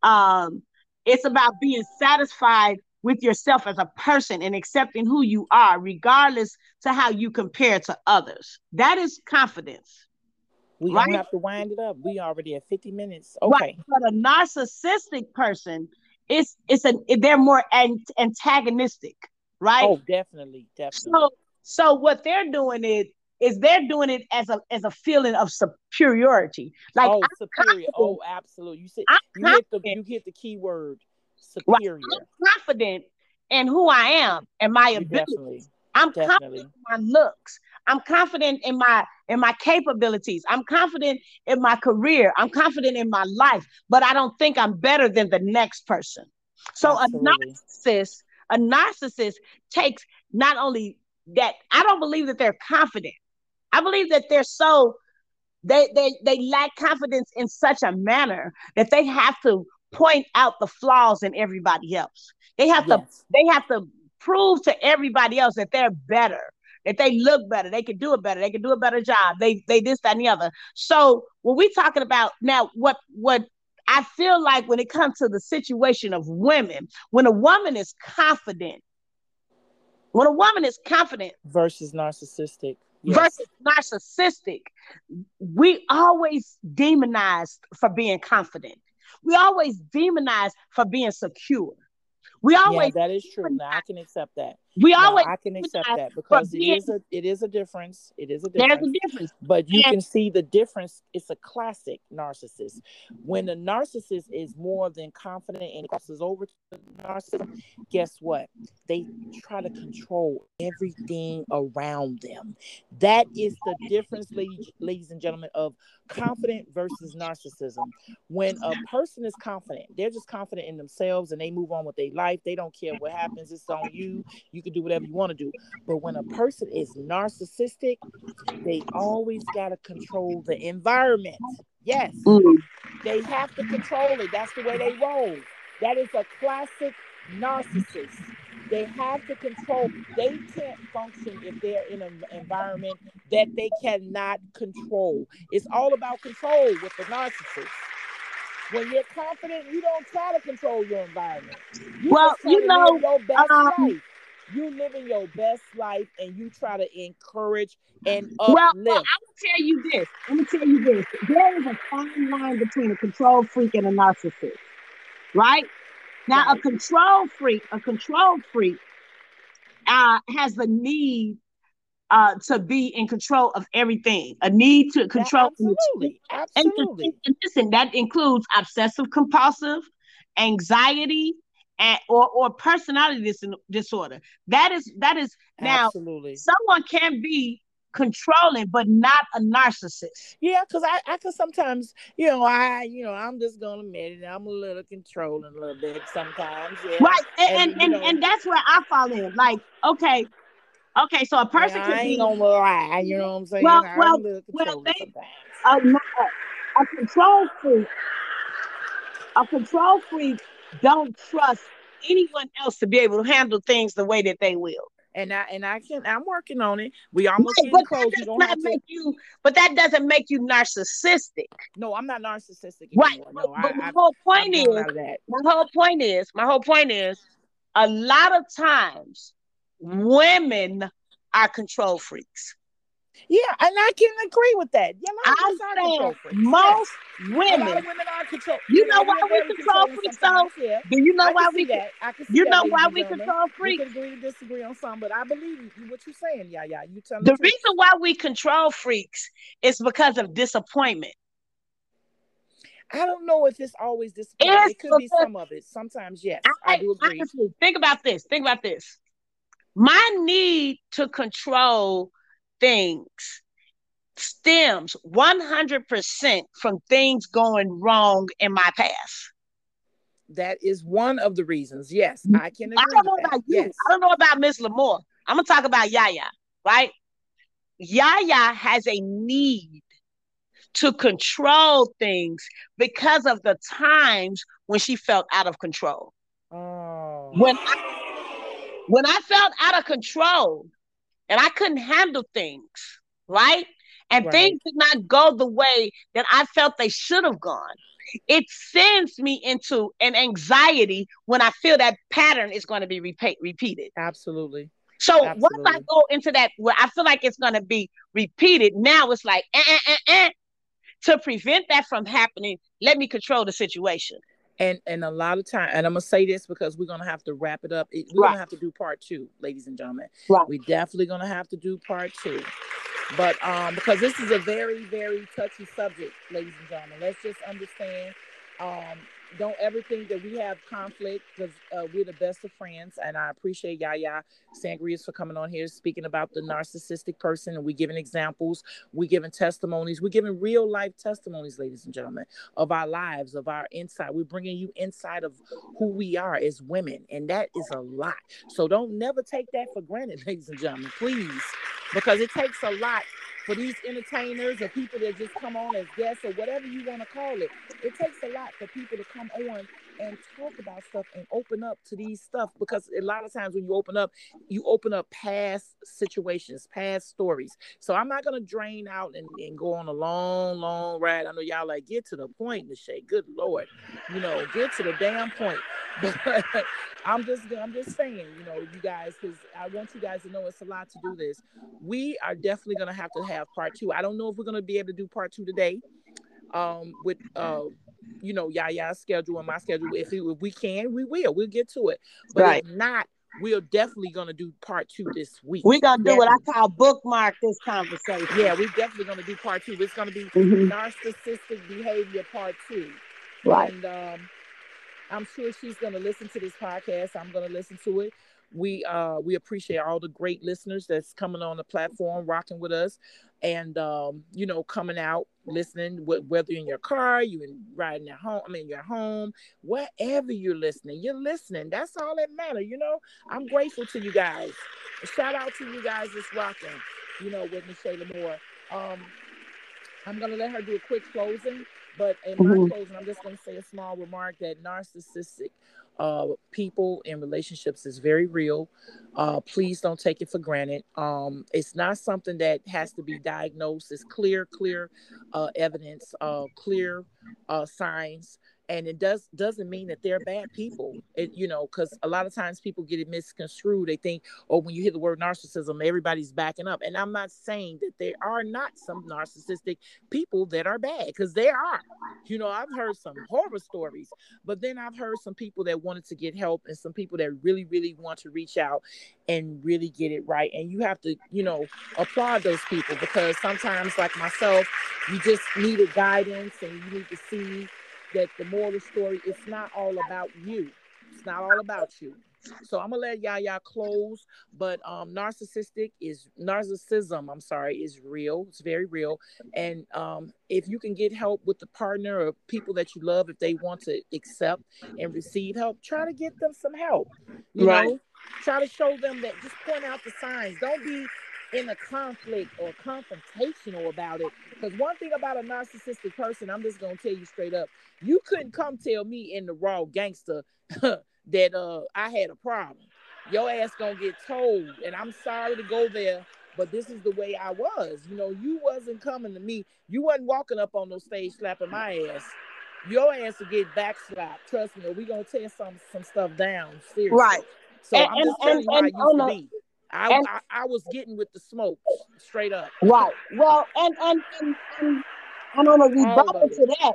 um it's about being satisfied with yourself as a person and accepting who you are regardless to how you compare to others that is confidence We right have to wind it up. We already at 50 minutes. Right, Okay. but a narcissistic person, it's it's an they're more an- antagonistic, right? Oh, definitely, definitely. So so what they're doing is is they're doing it as a as a feeling of superiority. Like oh, I'm superior. Oh, confident, Oh, absolutely. You said I'm you hit the you hit the key word right? superior. I'm confident in who I am and my You ability. definitely, I'm confident in my looks. I'm confident in my in my capabilities. I'm confident in my career. I'm confident in my life, but I don't think I'm better than the next person. So a narcissist, a narcissist takes not only that I don't believe that they're confident. I believe that they're so they they they lack confidence in such a manner that they have to point out the flaws in everybody else. They have to they have to prove to everybody else that they're better, that they look better, they can do it better, they can do a better job. They they this that and the other. So when we talking about now, what what I feel like when it comes to the situation of women, when a woman is confident, when a woman is confident, Versus narcissistic. yes. versus narcissistic, we always demonized for being confident. We always demonized for being secure. We always yeah, that is true. Now I can accept that. We now, always I can accept that because it is a it is a difference. It is a difference. There's a difference. But you and, can see the difference. It's a classic narcissist. When the narcissist is more than confident and crosses over to the narcissist, guess what? They try to control everything around them. That is the difference, ladies, ladies and gentlemen, of confident versus narcissism. When a person is confident, they're just confident in themselves and they move on with their life. They don't care what happens. It's on you. You can do whatever you want to do. But when a person is narcissistic, they always got to control the environment. Yes, mm. they have to control it. That's the way they roll. That is a classic narcissist. They have to control. They can't function if they're in an environment that they cannot control. It's all about control with the narcissist. When you're confident, you don't try to control your environment. You well, you know, um, life you living your best life and you try to encourage and uplift. Well, well, I will tell you this. Let me tell you this. There is a fine line between a control freak and a narcissist, right? Now, right. a control freak, a control freak, uh, has the need uh, to be in control of everything, a need to control. Yeah, absolutely, absolutely. And, and listen, that includes obsessive compulsive, anxiety, and or or personality dis- disorder. That is that is now Absolutely. someone can be controlling but not a narcissist yeah because i i can sometimes you know i you know i'm just gonna admit it i'm a little controlling a little bit sometimes yeah. right and and, and, and, and, that's where i fall in like okay okay so a person yeah, ain't be gonna lie you know what i'm saying well well, well they, a, a control freak a control freak don't trust anyone else to be able to handle things the way that they will. And I and I can I'm working on it. We almost right, but close. That does not make to... you, but that doesn't make you narcissistic. No, I'm not narcissistic anymore. Right. No, but, I, my I, whole point is my whole point is my whole point is a lot of times women are control freaks. Yeah, and I can agree with that. Yeah, I'm saying most yes. women. A lot of women are control. You know why we control freaks, though? Yeah. Do you know why we? That. I can you know why we control freaks? We can agree to disagree on some, but I believe what you're saying. Yeah, yeah. You tell me. The, the reason why we control freaks is because of disappointment. I don't know if it's always disappointment. It could be some of it. Sometimes, yes, I, I do agree. Honestly, think about this. Think about this. My need to control things stems 100% from things going wrong in my past. That is one of the reasons. Yes, mm-hmm. I can. I don't know about you. Yes. I don't know about Miss La'Mour. I'm gonna talk about Yaya, right? Yaya has a need to control things because of the times when she felt out of control. Oh. When I, when I felt out of control, and I couldn't handle things, right? And right. things did not go the way that I felt they should have gone. It sends me into an anxiety when I feel that pattern is going to be repeat, repeated. Absolutely. So Absolutely. once I go into that where I feel like it's going to be repeated, now it's like, eh, eh, eh, eh. to prevent that from happening, let me control the situation and and a lot of time and i'm gonna say this because we're gonna have to wrap it up we're right. gonna have to do part two ladies and gentlemen right. we're definitely gonna have to do part two but um because this is a very very touchy subject ladies and gentlemen let's just understand um don't ever think that we have conflict because uh, we're the best of friends. And I appreciate Yaya Sangrias for coming on here speaking about the narcissistic person. And we're giving examples, we're giving testimonies, we're giving real life testimonies, ladies and gentlemen, of our lives, of our insight. We're bringing you inside of who we are as women, and that is a lot. So don't never take that for granted, ladies and gentlemen, please, because it takes a lot for these entertainers or people that just come on as guests or whatever you want to call it. It takes a lot for people to come on and talk about stuff and open up to these stuff because a lot of times when you open up, you open up past situations, past stories. So I'm not gonna drain out and, and go on a long, long ride. I know y'all like get to the point, Ne'Che. Good lord, you know, get to the damn point. But I'm just I'm just saying, you know, you guys, because I want you guys to know it's a lot to do this. We are definitely gonna have to have part two. I don't know if we're gonna be able to do part two today. Um, with uh, you know, Yaya's schedule and my schedule. If, it, if we can, we will. We'll get to it. But right. if not, we're definitely gonna do part two this week. We're gonna do what I call bookmark this conversation. Yeah, we're definitely gonna do part two. It's gonna be mm-hmm. narcissistic behavior part two. Right. And um, I'm sure she's gonna listen to this podcast. I'm gonna listen to it. We uh we appreciate all the great listeners that's coming on the platform, rocking with us, and um, you know, coming out, listening, whether in your car, you in riding at home, I mean your home, wherever you're listening, you're listening. That's all that matters, you know. I'm grateful to you guys. shout out to you guys that's rocking, you know, with Ne'Che La'Mour. Um, I'm gonna let her do a quick closing, but in my mm-hmm. closing, I'm just gonna say a small remark that narcissistic uh, people in relationships is very real. Uh, please don't take it for granted. Um, it's not something that has to be diagnosed. It's clear, clear uh, evidence, uh, clear uh, signs and it does doesn't mean that they're bad people. It, you know because a lot of times people get it misconstrued. They think oh when you hear the word narcissism everybody's backing up. And i'm not saying that there are not some narcissistic people that are bad because there are. You know i've heard some horror stories but then i've heard some people that wanted to get help and some people that really really want to reach out and really get it right. And you have to you know applaud those people because sometimes like myself you just needed guidance and you need to see that the moral story it's not all about you. It's not all about you. So I'm gonna let Yaya close, but um, narcissistic is narcissism. I'm sorry, is real. It's very real. And um, if you can get help with the partner or people that you love, if they want to accept and receive help, try to get them some help. You right. know, try to show them that. Just point out the signs. Don't be in a conflict or confrontational about it. Because one thing about a narcissistic person, I'm just gonna tell you straight up, you couldn't come tell me in the raw gangster that uh I had a problem. Your ass gonna get told, and I'm sorry to go there, but this is the way I was. You know, you wasn't coming to me. You wasn't walking up on no stage slapping my ass. Your ass will get backslapped. Trust me, we gonna tear some some stuff down. Seriously. Right. So and, I'm just and, telling and, you how it used to be. I, and, I, I was getting with the smoke straight up. Right. Well, and and and, and, and on a rebuttal to that,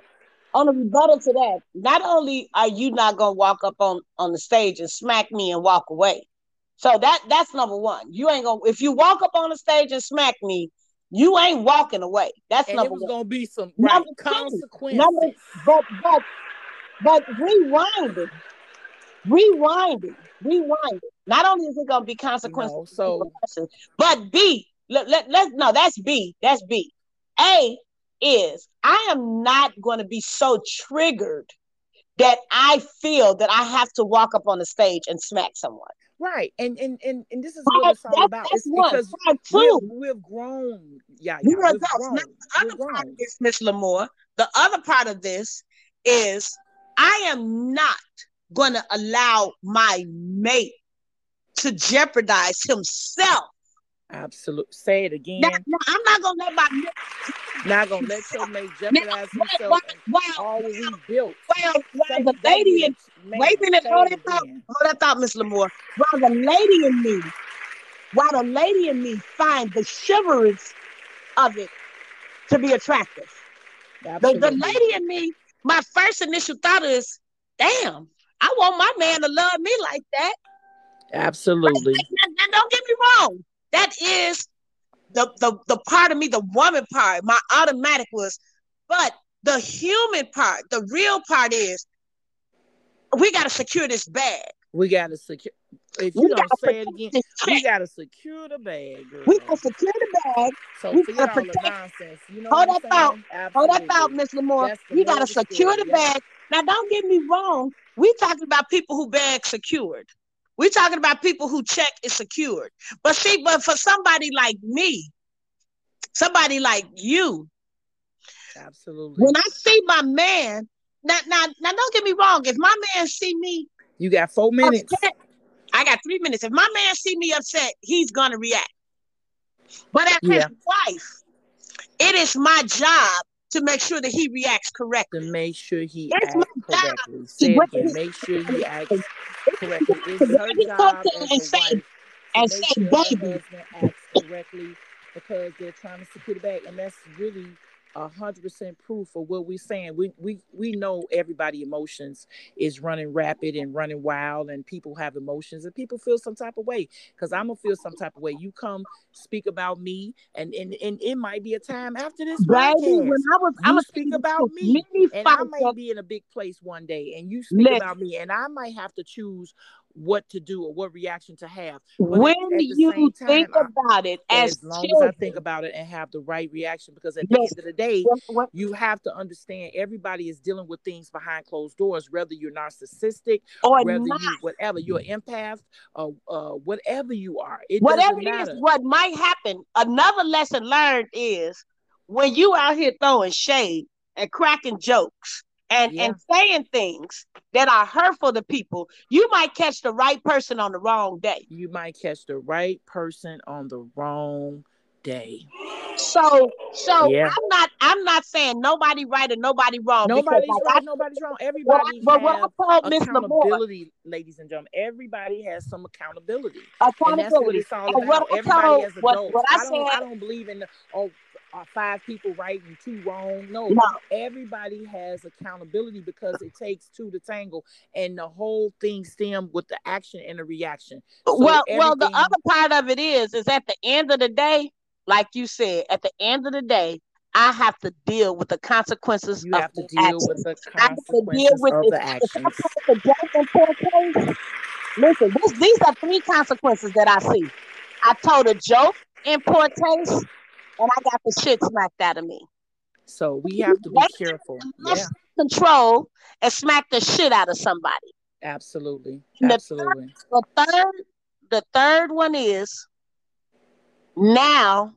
on a rebuttal to that, not only are you not gonna walk up on on the stage and smack me and walk away. So that that's number one. You ain't gonna if you walk up on the stage and smack me, you ain't walking away. That's and number it was one. gonna be some right, number consequences. Number, but but but rewinding, rewinding, rewinding. Not only is it gonna be consequences, no, so but B, let, let, let no, that's B. That's B. A is I am not going to be so triggered that I feel that I have to walk up on the stage and smack someone. Right, and and and, and this is what it's all about. It's because we've, we've, grown. Yeah, yeah we're we've grown. Now, the other grown. part of this, Miss La'Mour, the other part of this is I am not going to allow my mate to jeopardize himself Absolutely. Say it again. Now, now, I'm not gonna let my not gonna let your mate jeopardize now, himself well, all we built. Well, while the lady in wait a minute, hold that thought, hold that thought, Miss La'Mour. While the lady in me, while the lady in me find the chivalrous of it to be attractive. The, the lady in me, my first initial thought is, damn, I want my man to love me like that. Absolutely. And don't get me wrong. That is the, the the part of me, the woman part. My automatic was, but the human part, the real part is we gotta secure this bag. We gotta secure if you we don't say it again, we gotta secure the bag. Girl. We gotta secure the bag. So we forget all the nonsense. You know hold that thought. Hold that thought, Miss La'Mour. We gotta secure the yeah. bag. Now, don't get me wrong. We talking about people who bag secured. We're talking about people who check is secured. But see, but for somebody like me, somebody like you, absolutely. When I see my man, now, now, now, don't get me wrong. If my man see me, you got four minutes. Upset, I got three minutes. If my man see me upset, he's gonna react. But as yeah. his wife, it is my job to make sure that he reacts correctly. To make sure he It's acts correctly. to Say again. Make sure he acts correctly. It's her job as and say, and say, baby, acts correctly because they're trying to secure the bag, and that's really hundred percent proof of what we're saying. We we we know everybody emotions is running rapid and running wild, and people have emotions, and people feel some type of way. Because I'm gonna feel some type of way. You come speak about me, and and and it might be a time after this baby, podcast. when I was, I'm gonna speak about me, and I might be in a big place one day, and you speak Listen. about me, and I might have to choose what to do or what reaction to have. But when you time, think I, about it as, as long children, as I think about it and have the right reaction, because at the end of the day, you have to understand everybody is dealing with things behind closed doors, whether you're narcissistic, or whether not, you whatever you're an empath, or uh, whatever you are, it whatever it is, what might happen. Another lesson learned is when you out here throwing shade and cracking jokes and Yeah. and saying things that are hurtful to people, you might catch the right person on the wrong day. You might catch the right person on the wrong day. So, so Yeah. I'm not, I'm not saying nobody right and nobody wrong. Nobody's like right, I, nobody's wrong. what Everybody but what I told Miss accountability, ladies and gentlemen. Everybody has some accountability. and that's what accountability. it's all what about. I Everybody told, as what, adults. what I I don't. I don't believe in the, oh, uh, five people right and two wrong. No, no, everybody has accountability because it takes two to tangle, and the whole thing stem with the action and the reaction. So well, well, the other part of it is, is at the end of the day, like you said, at the end of the day, I have to deal with the consequences You of have to the deal actions. with the I have to deal with of it. the If I actions. the joke in poor place, listen, this, these are three consequences that I see. I told a joke in poor taste, and I got the shit smacked out of me. So we have to be careful. Yeah, control and smack the shit out of somebody. absolutely, And the absolutely. The third, the third one is now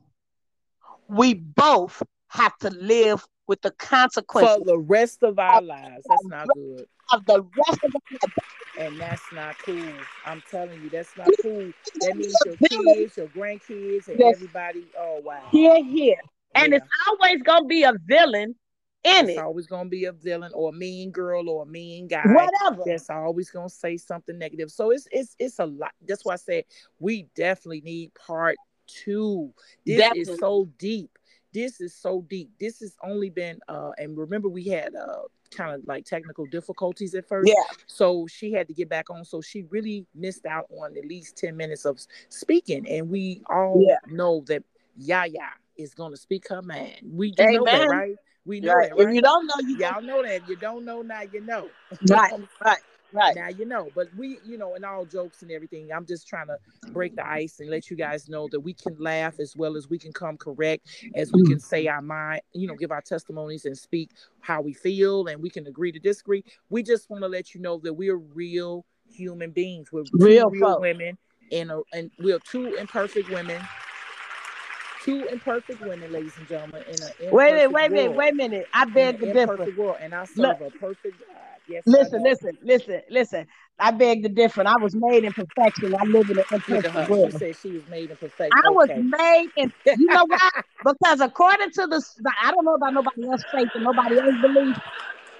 we both have to live with the For consequences the rest of our lives, that's not good. of the rest of the And that's not cool. I'm telling you, that's not cool. That means your kids, your grandkids, and Yes. everybody. Oh wow. here, here. And Yeah. it's always gonna be a villain in It's it. always gonna be a villain or a mean girl or a mean guy. Whatever. That's always gonna say something negative. So it's it's it's a lot. That's why I said we definitely need part two. This Definitely. is so deep. This is so deep. This has only been uh and remember we had uh kind of like technical difficulties at first. Yeah. So she had to get back on. So she really missed out on at least 10 minutes of speaking. And we all Yeah. know that Yaya is gonna speak her mind. We do know that, right? We know Right. that, right? If you don't know, you Y'all know that. If You don't know now, you know. Right, right, right. Now you know. But we, you know, in all jokes and everything, I'm just trying to break the ice and let you guys know that we can laugh as well as we can come correct, as we can say our mind, you know, give our testimonies and speak how we feel, and we can agree to disagree. We just want to let you know that we're real human beings. We're Real real, women, and a, and we're two imperfect women. Two imperfect women, ladies and gentlemen, in an Wait a minute, wait a minute, wait a minute. I beg an to differ. world, and I serve Look. a perfect God. Yes, Listen, listen, listen, listen. I beg to differ. I was made in perfection. I live in an imperfect world. She said she was made in perfection. I was made in. You know why? Because according to the, I don't know about nobody else's faith and nobody else's belief.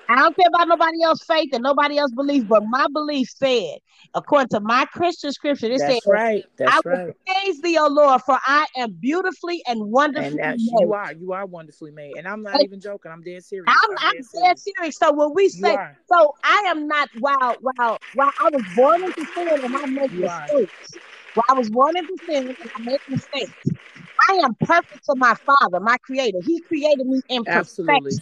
I don't care about nobody else's faith and nobody else's belief, but my belief said, according to my Christian scripture, it That's said, right. "I That's right. praise thee, O Lord, for I am beautifully and wonderfully And made." you are. You are wonderfully made. And I'm not even joking. I'm dead serious. I'm, I'm dead serious. So when we say, so I am not. While while while I was born into sin and I make You mistakes. While I was born into sin and I make mistakes. I am perfect to my Father, my Creator. He created me in Absolutely.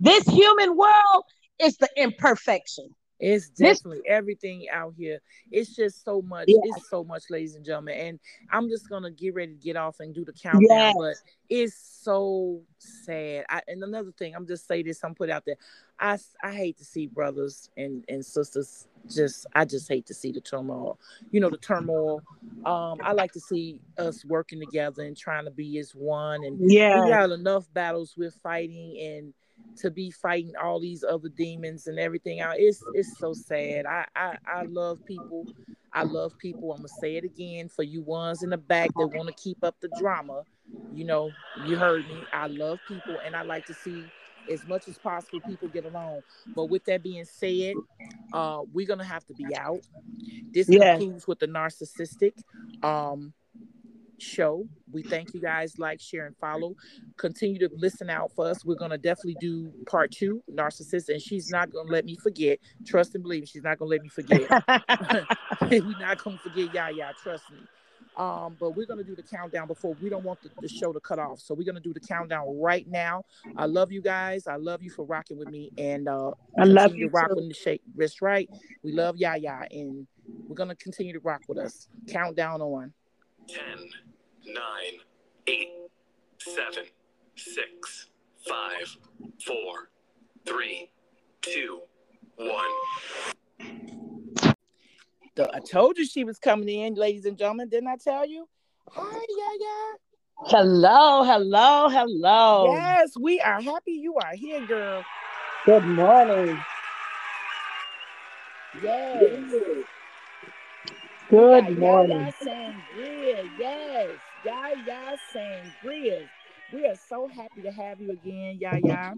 This human world is the imperfection. It's This- definitely everything out here. It's just so much. Yeah. It's so much, ladies and gentlemen. And I'm just gonna get ready to get off and do the countdown. Yes. But it's so sad. I, and another thing, I'm just say this. I'm put out there. I I hate to see brothers and and sisters. Just I just hate to see the turmoil. You know the turmoil. Um, I like to see us working together and trying to be as one. And yeah, we got enough battles we're fighting and to be fighting all these other demons and everything out it's it's so sad I, I i love people I love people. I'm gonna say it again for you ones in the back that want to keep up the drama. You know, you heard me. I love people, and I like to see as much as possible people get along. But with that being said, uh, we're gonna have to be out. This yeah. concludes with the narcissistic. Um, show. We thank you guys. Like, share, and follow. Continue to listen out for us. We're gonna definitely do part two, narcissist, and she's not gonna let me forget. Trust and believe. She's not gonna let me forget. We're not gonna forget. Yeah, yeah. Trust me. Um, but we're gonna do the countdown before we don't want the, the, show to cut off. So we're gonna do the countdown right now. I love you guys. I love you for rocking with me and uh I love you to rock with the shake wrist right. We love Yaya and we're gonna continue to rock with us. Countdown on. 10, 9, 8, 7, 6, 5, 4, 3, 2, 1. I told you she was coming in, ladies and gentlemen. Didn't I tell you? Hi, Yaya. Hello, hello, hello. Yes, we are happy you are here, girl. Good morning. Yes. Good morning. Yes. Yaya Sangria. We are so happy to have you again, Yaya.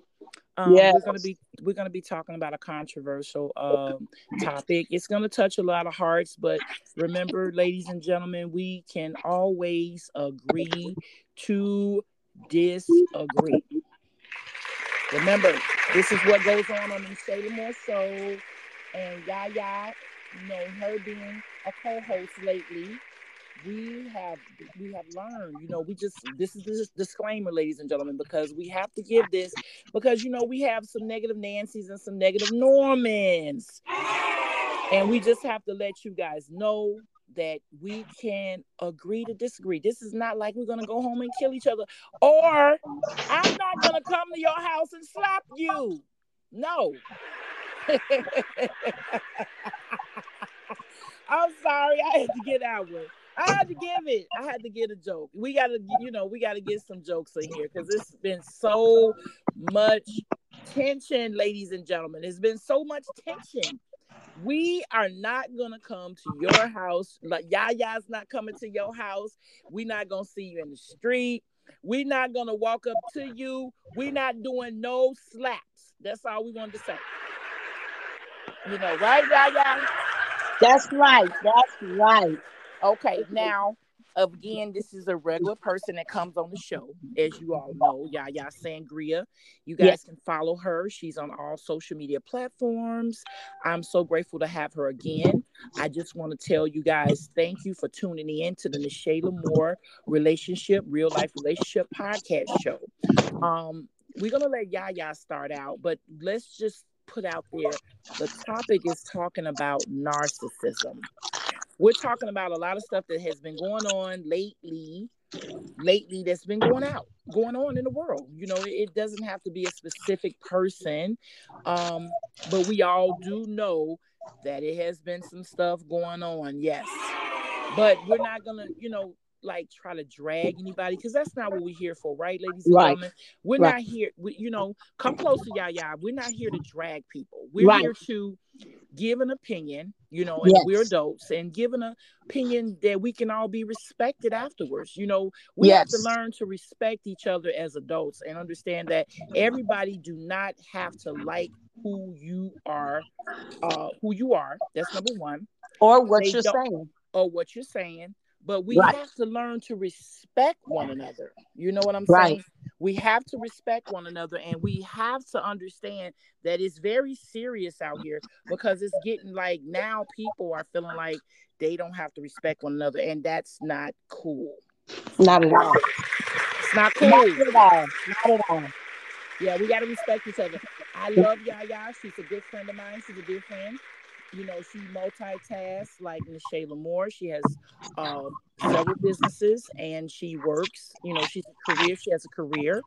Um, yes. we're gonna be we're gonna be talking about a controversial um, topic. It's gonna touch a lot of hearts, but remember, ladies and gentlemen, we can always agree to disagree. Remember, this is what goes on on the Ne'Che La'Mour show, and Yaya, you know, her being a co-host lately, we have we have learned you know we just this is this disclaimer ladies and gentlemen because we have to give this because you know we have some negative nancys and some negative normans. And we just have to let you guys know that we can agree to disagree. This is not like we're gonna go home and kill each other or i'm not gonna come to your house and slap you. No. I'm sorry, I had to get that one. I had to give it. I had to get a joke. We gotta, you know, we gotta get some jokes in here because it's been so much tension, ladies and gentlemen. It's been so much tension. We are not gonna come to your house. Like Yaya's not coming to your house. We're not gonna see you in the street. We're not gonna walk up to you. We're not doing no slaps. That's all we wanted to say. You know, right, Yaya? That's right. That's right. Okay, now again, this is a regular person that comes on the show, as you all know, Yaya Sangria. You guys yes. can follow her. She's on all social media platforms. I'm so grateful to have her again. I just want to tell you guys thank you for tuning in to the Ne'Che La'Mour Relationship, Real Life Relationship Podcast Show. Um, we're gonna let Yaya start out, but let's just put out there the topic is talking about narcissism. We're talking about a lot of stuff that has been going on lately, lately that's been going out, going on in the world. You know, it doesn't have to be a specific person, um, but we all do know that it has been some stuff going on. Yes, but we're not gonna, you know, like try to drag anybody because that's not what we're here for, right, ladies and right. gentlemen? We're right. not here. We, you know, come close to y'all, y'all. We're not here to drag people. We're right. here to give an opinion, you know, and yes. we're adults, and give an opinion that we can all be respected afterwards. You know, we yes. have to learn to respect each other as adults and understand that everybody do not have to like who you are, uh, who you are. That's number one. Or what they you're saying. Or what you're saying but we right. have to learn to respect one another. You know what I'm right. saying? We have to respect one another and we have to understand that it's very serious out here because it's getting like now people are feeling like they don't have to respect one another and that's not cool. Not at all. It's not cool. Not at all. Not at all. Yeah, we got to respect each other. I love Yaya. She's a good friend of mine. She's a good friend you know, she multitasks like Ne'Che La'Mour. She has uh, several businesses and she works. You know, she's a career. She has a career.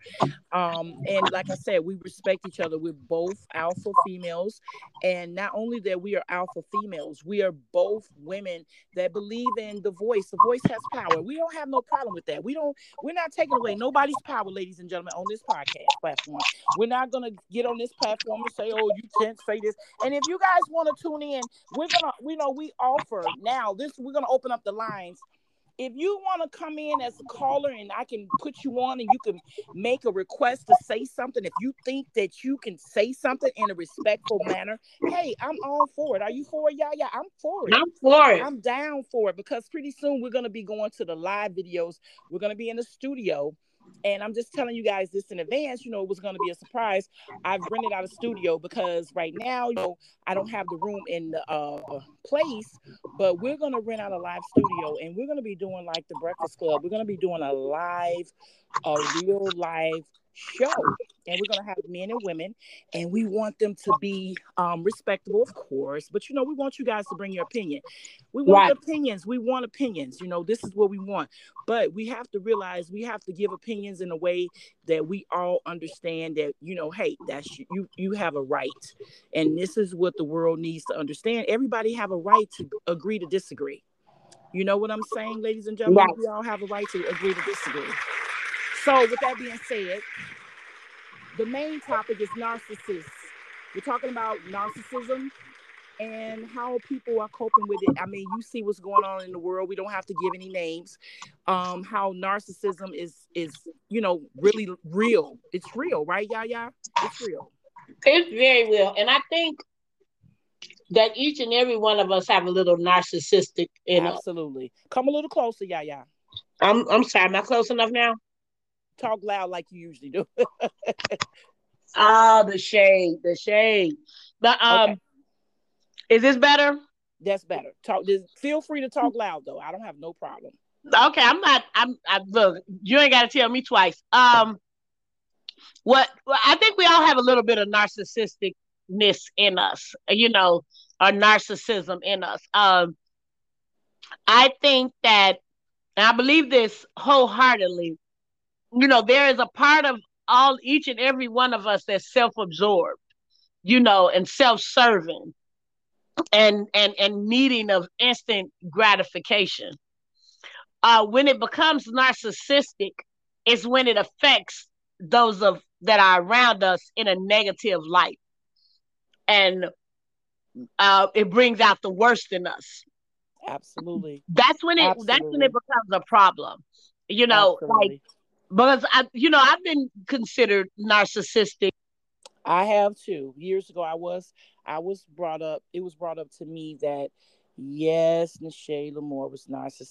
Um, and like I said, we respect each other. We're both alpha females, and not only that, we are alpha females. We are both women that believe in the voice. The voice has power. We don't have no problem with that. We don't. We're not taking away nobody's power, ladies and gentlemen, on this podcast platform. We're not gonna get on this platform and say, "Oh, you can't say this." And if you guys want to tune in, we're gonna. We know we offer now. This we're gonna open up the lines if you want to come in as a caller and I can put you on and you can make a request to say something, if you think that you can say something in a respectful manner, hey, I'm all for it. Are you for it? Yeah, yeah, I'm for it. I'm for it. I'm down for it because pretty soon we're going to be going to the live videos. We're going to be in the studio and I'm just telling you guys this in advance, you know, it was going to be a surprise. I've rented out a studio because right now, you know, I don't have the room in the uh, place, but we're going to rent out a live studio and we're going to be doing like the Breakfast Club. We're going to be doing a live, a real live show and we're going to have men and women and we want them to be um, respectable of course but you know we want you guys to bring your opinion. We want right. opinions. We want opinions you know this is what we want. But we have to realize we have to give opinions in a way that we all understand that you know hey that's you you have a right and this is what the world needs to understand. Everybody have a right to agree to disagree. You know what i'm saying ladies and gentlemen? Right. we all have a right to agree to disagree. So, with that being said, the main topic is narcissists. We're talking about narcissism and how people are coping with it. I mean, you see what's going on in the world. We don't have to give any names. Um, how narcissism is is you know really real. It's real, right? Yeah, it's real. It's very real, and I think that each and every one of us have a little narcissistic in Absolutely. Come a little closer, yeah, yeah. I'm I'm sorry. Am I close enough now? Talk loud like you usually do. oh, the shade, the shade. But um, okay. is this better? That's better. Talk. Just feel free to talk loud though. I don't have no problem. Okay, I'm not. I'm. I look. You ain't got to tell me twice. Um, what I think we all have a little bit of narcissisticness in us. You know, or narcissism in us. Um, I think that, and I believe this wholeheartedly you know, there is a part of all each and every one of us that's self-absorbed, you know, and self-serving and and and needing of instant gratification. Uh, when it becomes narcissistic, is when it affects those of that are around us in a negative light, and uh, it brings out the worst in us. Absolutely. That's when it. Absolutely. That's when it becomes a problem. You know, Absolutely. like because I, you know, I've been considered narcissistic. I have too. Years ago, I was, I was brought up. It was brought up to me that yes, Ne'Che La'Mour was narcissistic